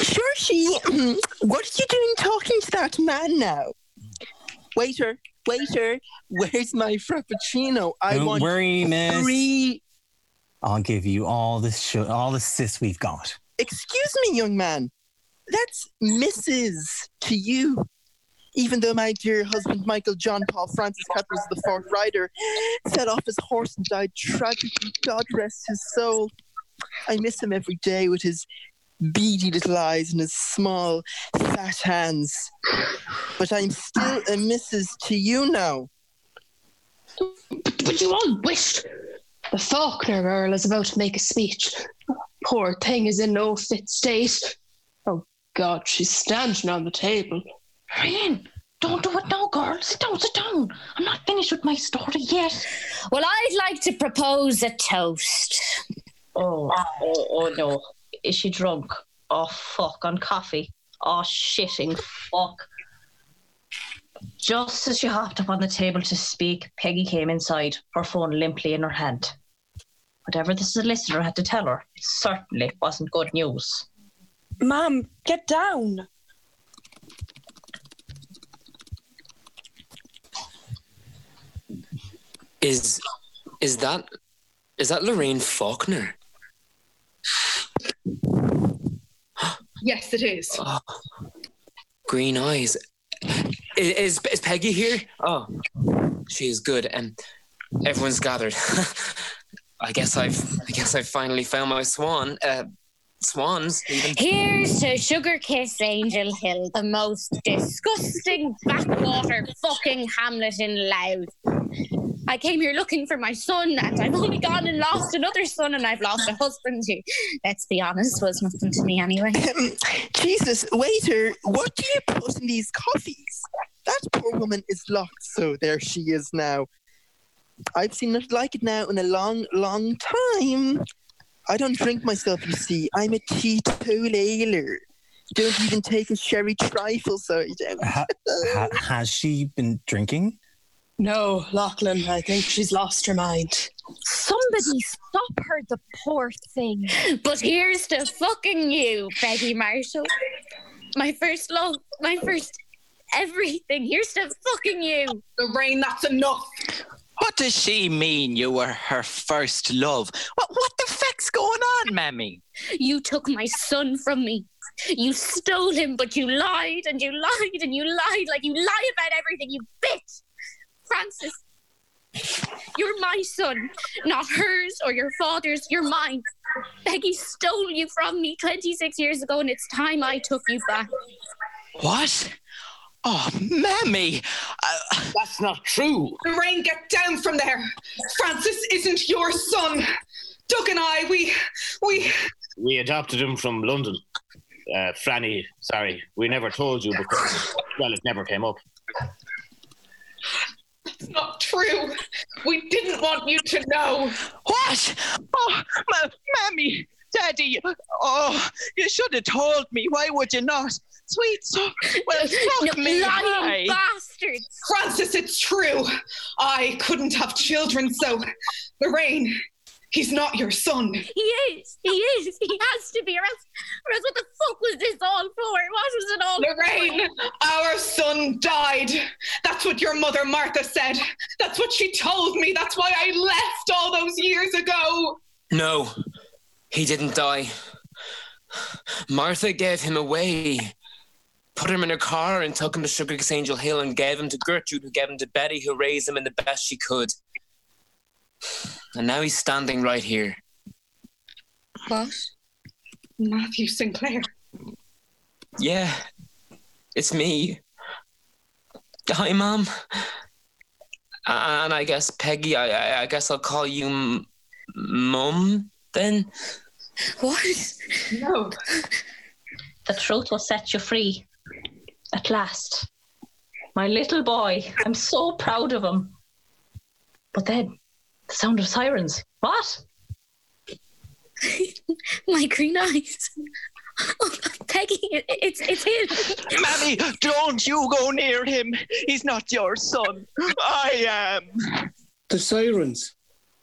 [SPEAKER 17] Sure, she. Mm, what are you doing talking to that man now? Waiter, waiter, where's my frappuccino? I
[SPEAKER 15] Don't
[SPEAKER 17] want
[SPEAKER 15] worry, miss.
[SPEAKER 17] three.
[SPEAKER 15] I'll give you all the sh- all the sis we've got.
[SPEAKER 17] Excuse me, young man. That's Mrs. to you. Even though my dear husband, Michael John Paul Francis Cuthers the fourth rider, set off his horse and died tragically, God rest his soul. I miss him every day with his beady little eyes and his small, fat hands. But I'm still a Mrs. to you now.
[SPEAKER 2] But you all wished. The Faulkner girl is about to make a speech. Poor thing is in no fit state. Oh God, she's standing on the table.
[SPEAKER 13] Rain, don't do it now, girl. Sit down, sit down. I'm not finished with my story yet.
[SPEAKER 8] Well, I'd like to propose a toast.
[SPEAKER 13] Oh, oh, oh no. Is she drunk? Oh, fuck, on coffee. Oh, shitting fuck. Just as she hopped up on the table to speak, Peggy came inside, her phone limply in her hand. Whatever the solicitor had to tell her, it certainly wasn't good news.
[SPEAKER 2] Mom, get down.
[SPEAKER 1] Is is that is that Lorraine Faulkner?
[SPEAKER 4] Yes, it is.
[SPEAKER 1] Oh, green eyes. Is is Peggy here? Oh, she is good, and everyone's gathered. I guess I've I guess I finally found my swan. Uh, swans even.
[SPEAKER 8] Here's to SugarKissAngel Hill, the most disgusting backwater fucking hamlet in Louth. I came here looking for my son, and I've only gone and lost another son, and I've lost a husband who, let's be honest, was nothing to me anyway.
[SPEAKER 17] Jesus, waiter, what do you put in these coffees? That poor woman is locked, so there she is now. I've seen nothing like it now in a long, long time. I don't drink myself, you see. I'm a teetotaler. Don't even take a sherry trifle, so you don't.
[SPEAKER 15] Ha- ha- has she been drinking?
[SPEAKER 2] No, Lochlainn, I think she's lost her mind.
[SPEAKER 9] Somebody stop her, the poor thing.
[SPEAKER 8] But here's to fucking you, Peggy Marshall. My first love, my first everything. Here's to fucking you.
[SPEAKER 4] The rain, that's enough.
[SPEAKER 22] What does she mean you were her first love? What what the fuck's going on, Mammy?
[SPEAKER 8] You took my son from me. You stole him, but you lied and you lied and you lied like you lie about everything, you bitch. Frances, you're my son, not hers or your father's. You're mine. Peggy stole you from me 26 years ago, and it's time I took you back.
[SPEAKER 22] What? Oh, Mammy!
[SPEAKER 21] That's not true.
[SPEAKER 4] Lorraine, get down from there. Frances isn't your son. Doug and I, we, we.
[SPEAKER 21] We adopted him from London. Uh, Franny, sorry, we never told you because, well, it never came up.
[SPEAKER 4] That's not true. We didn't want you to know.
[SPEAKER 22] What?
[SPEAKER 23] Oh, ma- Mammy, Daddy, oh, you should have told me. Why would you not? Sweet so well, fuck
[SPEAKER 4] No,
[SPEAKER 23] me.
[SPEAKER 4] lying
[SPEAKER 23] Hi.
[SPEAKER 8] bastards.
[SPEAKER 4] Frances, it's true. I couldn't have children, so Lorraine, he's not your son.
[SPEAKER 8] He is. He is. He has to be. Or else, or else what the fuck was this all for? What was it all
[SPEAKER 4] Lorraine,
[SPEAKER 8] for?
[SPEAKER 4] our son died. That's what your mother Martha said. That's what she told me. That's why I left all those years ago.
[SPEAKER 1] No, He didn't die. Martha gave him away, put him in her car and took him to SugarKissAngel Hill and gave him to Gertrude, who gave him to Betty, who raised him in the best she could. And now he's standing right here.
[SPEAKER 4] What? Matthew Sinclair.
[SPEAKER 1] Yeah, it's me. Hi, Mom. And I guess Peggy, I, I, I guess I'll call you M- Mum then.
[SPEAKER 8] What?
[SPEAKER 4] No.
[SPEAKER 13] The truth will set you free. At last. My little boy. I'm so proud of him. But then, the sound of sirens. What?
[SPEAKER 8] My green eyes. Oh, Peggy, it- it's it's him.
[SPEAKER 22] Mammy, don't you go near him. He's not your son. I am.
[SPEAKER 10] The sirens.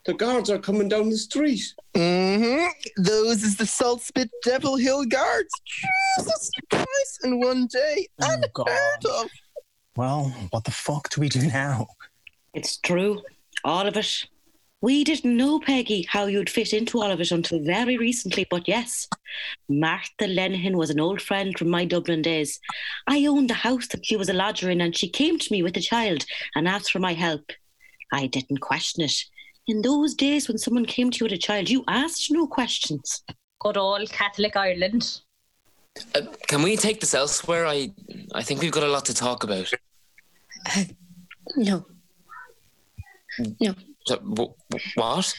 [SPEAKER 10] The guards are coming down the street.
[SPEAKER 17] Mm-hmm. Those is the Salt Spit Devil Hill Guards. Jesus Christ! In one day, unheard of.
[SPEAKER 15] Well, what the fuck do we do now?
[SPEAKER 20] It's true. All of it. We didn't know, Peggy, how you'd fit into all of it until very recently, but yes, Martha Lenihan was an old friend from my Dublin days. I owned the house that she was a lodger in, and she came to me with a child and asked for my help. I didn't question it. In those days when someone came to you with a child, you asked no questions.
[SPEAKER 13] Good old Catholic Ireland.
[SPEAKER 1] Uh, can we take this elsewhere? I I think we've got a lot to talk about.
[SPEAKER 8] No. No.
[SPEAKER 1] So, w- w- what?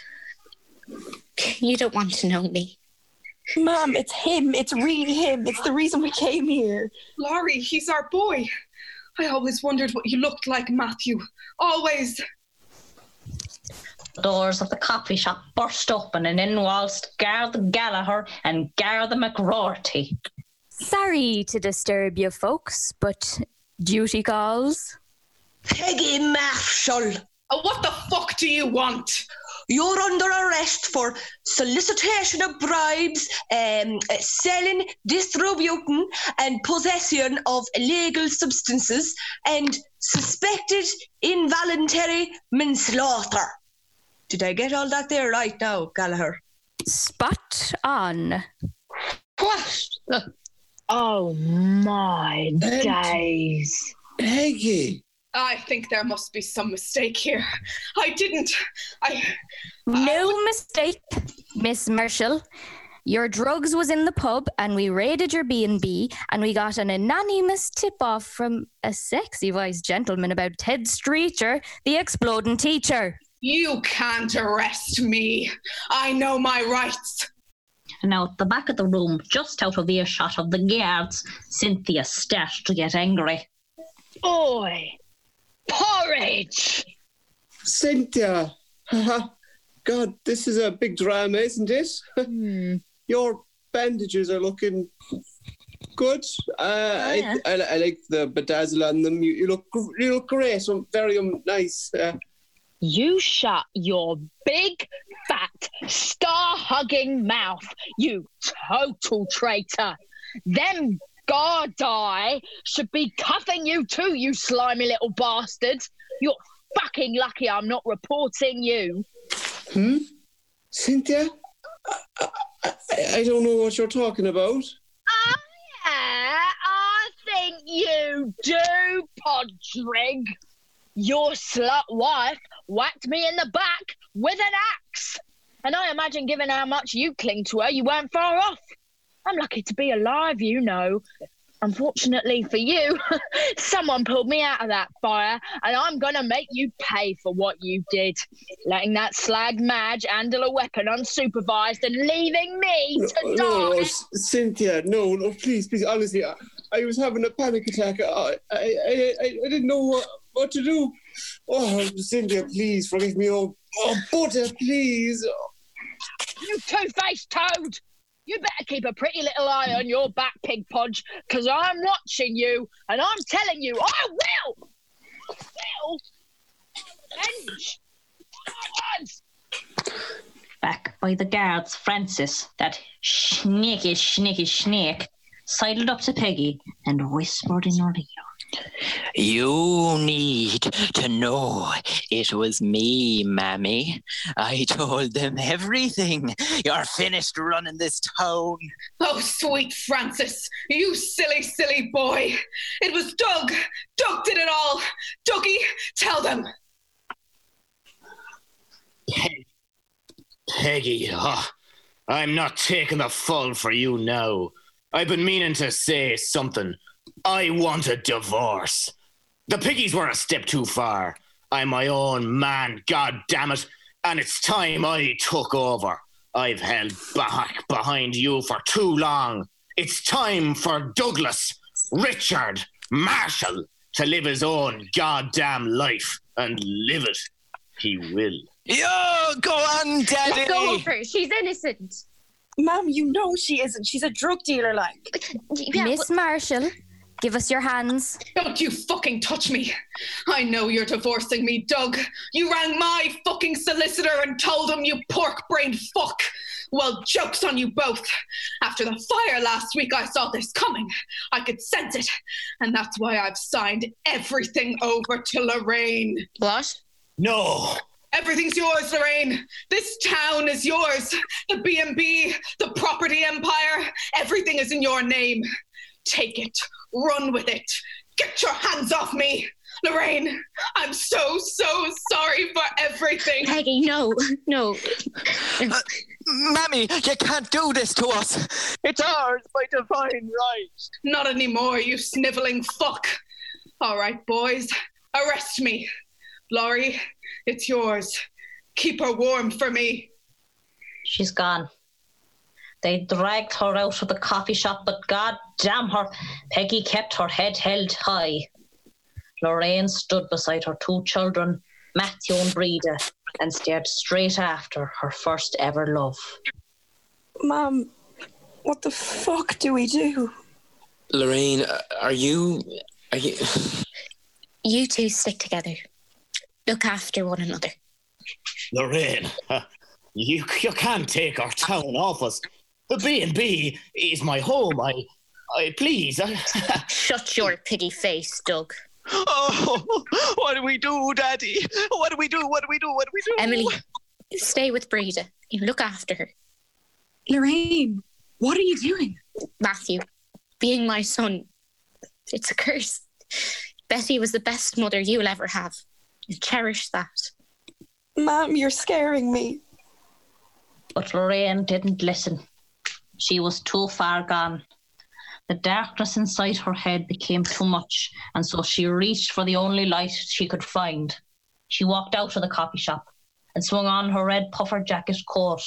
[SPEAKER 8] You don't want to know me.
[SPEAKER 18] Mom, it's him. It's really him. It's the reason we came here.
[SPEAKER 4] Laurie, he's our boy. I always wondered what you looked like, Matthew. Always.
[SPEAKER 13] The doors of the coffee shop burst open and in waltzed Garda Gallagher and Garda McGroarty.
[SPEAKER 7] Sorry to disturb you folks, but duty calls.
[SPEAKER 6] Peggy Marshall.
[SPEAKER 4] Oh, what the fuck do you want?
[SPEAKER 6] You're under arrest for solicitation of bribes, um, selling, distributing, and possession of illegal substances, and suspected involuntary manslaughter. Did I get all that there right now, Gallagher?
[SPEAKER 7] Spot on.
[SPEAKER 6] What?
[SPEAKER 19] Oh my days.
[SPEAKER 10] Peggy.
[SPEAKER 4] I think there must be some mistake here. I didn't. I.
[SPEAKER 7] No mistake, Miss Marshall. Your drugs was in the pub, and we raided your B and B, and we got an anonymous tip-off from a sexy-voiced gentleman about Ted Streeter, the exploding teacher.
[SPEAKER 4] You can't arrest me. I know my rights.
[SPEAKER 13] And now at the back of the room, just out of earshot of the guards, Cynthia started to get angry.
[SPEAKER 19] Oi! Porridge!
[SPEAKER 10] Cynthia. God, this is a big drama, isn't it? Your bandages are looking good. Uh, I, I, I like the bedazzle on them. You, you look gr- you look great. So very um, nice. Uh,
[SPEAKER 19] You shut your big, fat, star hugging mouth, you total traitor. Them Gardaí should be cuffing you too, you slimy little bastard. You're fucking lucky I'm not reporting you.
[SPEAKER 10] hmm? Cynthia? I, I, I don't know what you're talking about.
[SPEAKER 19] Yeah, I think you do, Padraig. Your slut wife whacked me in the back with an axe. And I imagine, given how much you cling to her, you weren't far off. I'm lucky to be alive, you know. Unfortunately for you, someone pulled me out of that fire, and I'm gonna make you pay for what you did. Letting that slag Madge handle a weapon unsupervised and leaving me to
[SPEAKER 10] no,
[SPEAKER 19] die.
[SPEAKER 10] no, Cynthia, no, no, please, please, honestly, I, I was having a panic attack. I, I, I, I didn't know what, what to do. Oh, Cynthia, please forgive me. Oh, oh butter, please.
[SPEAKER 19] You two-faced toad! You better keep a pretty little eye on your back, pig podge, because I'm watching you, and I'm telling you, I will! I Will! Avenge! Once!
[SPEAKER 13] Back by the guards, Frances, that sneaky, sneaky snake, sidled up to Peggy and whispered in her ear.
[SPEAKER 22] You need to know it was me, Mammy. I told them everything. You're finished running this town.
[SPEAKER 4] Oh, sweet Frances, you silly, silly boy. It was Doug. Doug did it all. Dougie, tell them.
[SPEAKER 21] Peggy, oh, I'm not taking the fall for you now. I've been meaning to say something. I want a divorce. The piggies were a step too far. I'm my own man, god damn it, and it's time I took over. I've held back behind you for too long. It's time for Douglas, Richard, Marshall to live his own goddamn life and live it. He will.
[SPEAKER 22] Yo, go on, Daddy.
[SPEAKER 8] Let go of her. She's innocent.
[SPEAKER 18] Mom, you know she isn't. She's a drug dealer, like.
[SPEAKER 7] Miss Marshall, give us your hands.
[SPEAKER 4] Don't you fucking touch me. I know you're divorcing me, Doug. You rang my fucking solicitor and told him you pork brained fuck. Well, joke's on you both. After the fire last week, I saw this coming. I could sense it. And that's why I've signed everything over to Lorraine.
[SPEAKER 8] What?
[SPEAKER 21] No.
[SPEAKER 4] Everything's yours, Lorraine. This town is yours. The B&B, the property empire, everything is in your name. Take it. Run with it. Get your hands off me. Lorraine, I'm so, so sorry for everything.
[SPEAKER 8] Peggy, no, no.
[SPEAKER 22] Uh, Mammy, you can't do this to us.
[SPEAKER 24] It's ours by divine right.
[SPEAKER 4] Not anymore, you sniveling fuck. All right, boys, arrest me. Laurie, it's yours. Keep her warm for me.
[SPEAKER 13] She's gone. They dragged her out of the coffee shop, but god damn her, Peggy kept her head held high. Lorraine stood beside her two children, Matthew and Breda, and stared straight after her first ever love.
[SPEAKER 18] Mom, what the fuck do we do?
[SPEAKER 25] Lorraine, uh, are you. Are you.
[SPEAKER 8] You two stick together. Look after one another.
[SPEAKER 21] Lorraine, you you can't take our town off us. The B and B is my home. I, I please.
[SPEAKER 8] Shut your pretty face, Doug.
[SPEAKER 24] Oh, what do we do, Daddy? What do we do? What do we do? What do we do?
[SPEAKER 8] Emily, stay with Breda. You look after her.
[SPEAKER 5] Lorraine, what are you doing?
[SPEAKER 8] Matthew, being my son, it's a curse. Betty was the best mother you'll ever have. Cherish that.
[SPEAKER 18] Mom, you're scaring me.
[SPEAKER 13] But Lorraine didn't listen. She was too far gone. The darkness inside her head became too much, and so she reached for the only light she could find. She walked out of the coffee shop and swung on her red puffer jacket coat.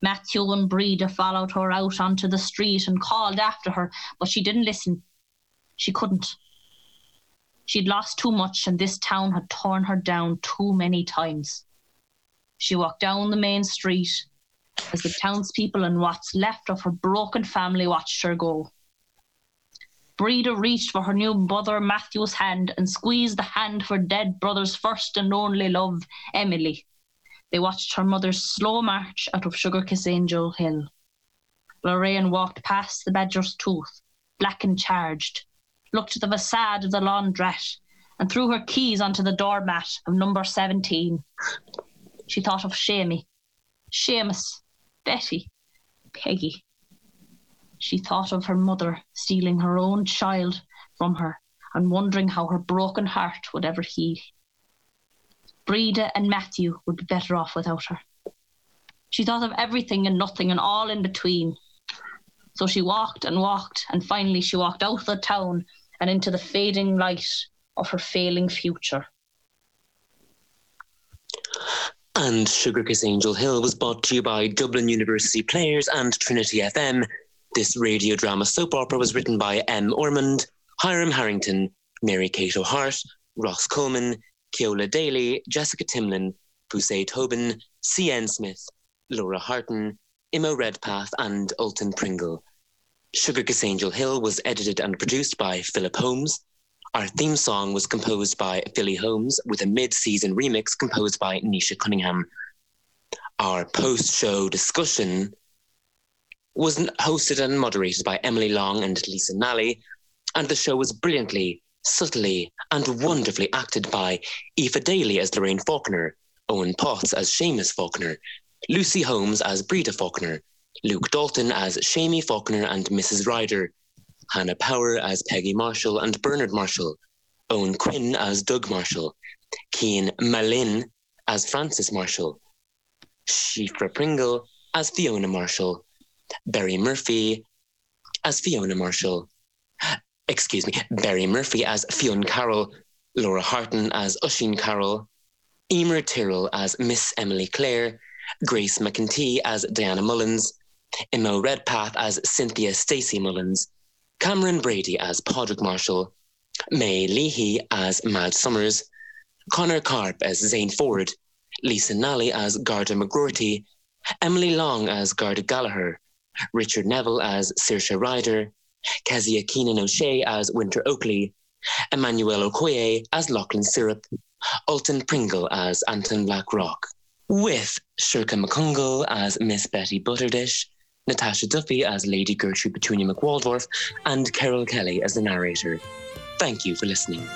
[SPEAKER 13] Matthew and Breda followed her out onto the street and called after her, but she didn't listen. She couldn't. She'd lost too much, and this town had torn her down too many times. She walked down the main street as the townspeople and what's left of her broken family watched her go. Breda reached for her new brother Matthew's hand and squeezed the hand of her dead brother's first and only love, Emily. They watched her mother's slow march out of SugarKissAngel Hill. Lorraine walked past the Badger's Tooth, black and charged, looked at the facade of the laundrette, and threw her keys onto the doormat of number 17. She thought of Seamie, Seamus, Betty, Peggy. She thought of her mother stealing her own child from her and wondering how her broken heart would ever heal. Breda and Matthew would be better off without her. She thought of everything and nothing and all in between. So she walked and walked, and finally she walked out of the town and into the fading light of her failing future.
[SPEAKER 25] And SugarKissAngel Hill was brought to you by Dublin University Players and Trinity FM. This radio drama soap opera was written by Em Ormonde, Hiram Harrington, Mary Kate O'Harte, Ross Coleman, Ceola Daly, Jessica Timlin, Buse Tobin, C.N. Smith, Lora Hartin, Imo Redpath, and Ultan Pringle. SugarKissAngel Hill was edited and produced by Philip Holmes. Our theme song was composed by Philly Holmes with a mid season remix composed by Naoise Cunningham. Our post show discussion was hosted and moderated by Emily Long and Lisa Nally. And the show was brilliantly, subtly, and wonderfully acted by Aoife Daly as Lorraine Faulkner, Eoin Potts as Seamus Faulkner, Lucy Holmes as Breda Faulkner, Luke Dalton as Seamie Faulkner and Mrs. Ryder, Hannah Power as Peggy Marshall and Bernard Marshall, Eoghan Quinn as Doug Marshall, Cian Malin as Frances Marshall, Siobhra Pringle as Fiona Marshall, Barry Murphy as Fiona Marshall, excuse me, Barry Murphy as Fionn Carroll, Lora Hartin as Oisin Carroll, Emer Tyrell as Miss Emily Claire, Grace McEntee as Diana Mullins, Imo Redpath as Cynthia Stacey Mullins, Cameron Brady as Padraig Marshall, Mae Leahy as Madge Summers, Connor Carp as Zane Ford, Lisa Nally as Garda McGroarty, Emily Long as Garda Gallagher, Richard Neville as Seoirse Ryder, Keziah Keenan O'Shea as Winter Oakly, Emmanuelle Okoye as Lochlainn Syrup, Ultan Pringle as Anton Blackrock, with Shirka McCungle as Miss Betty Butterdish, Natasha Duffy as Lady Gertrude Petunia McWaldorf, and Carol Kelly as the narrator. Thank you for listening.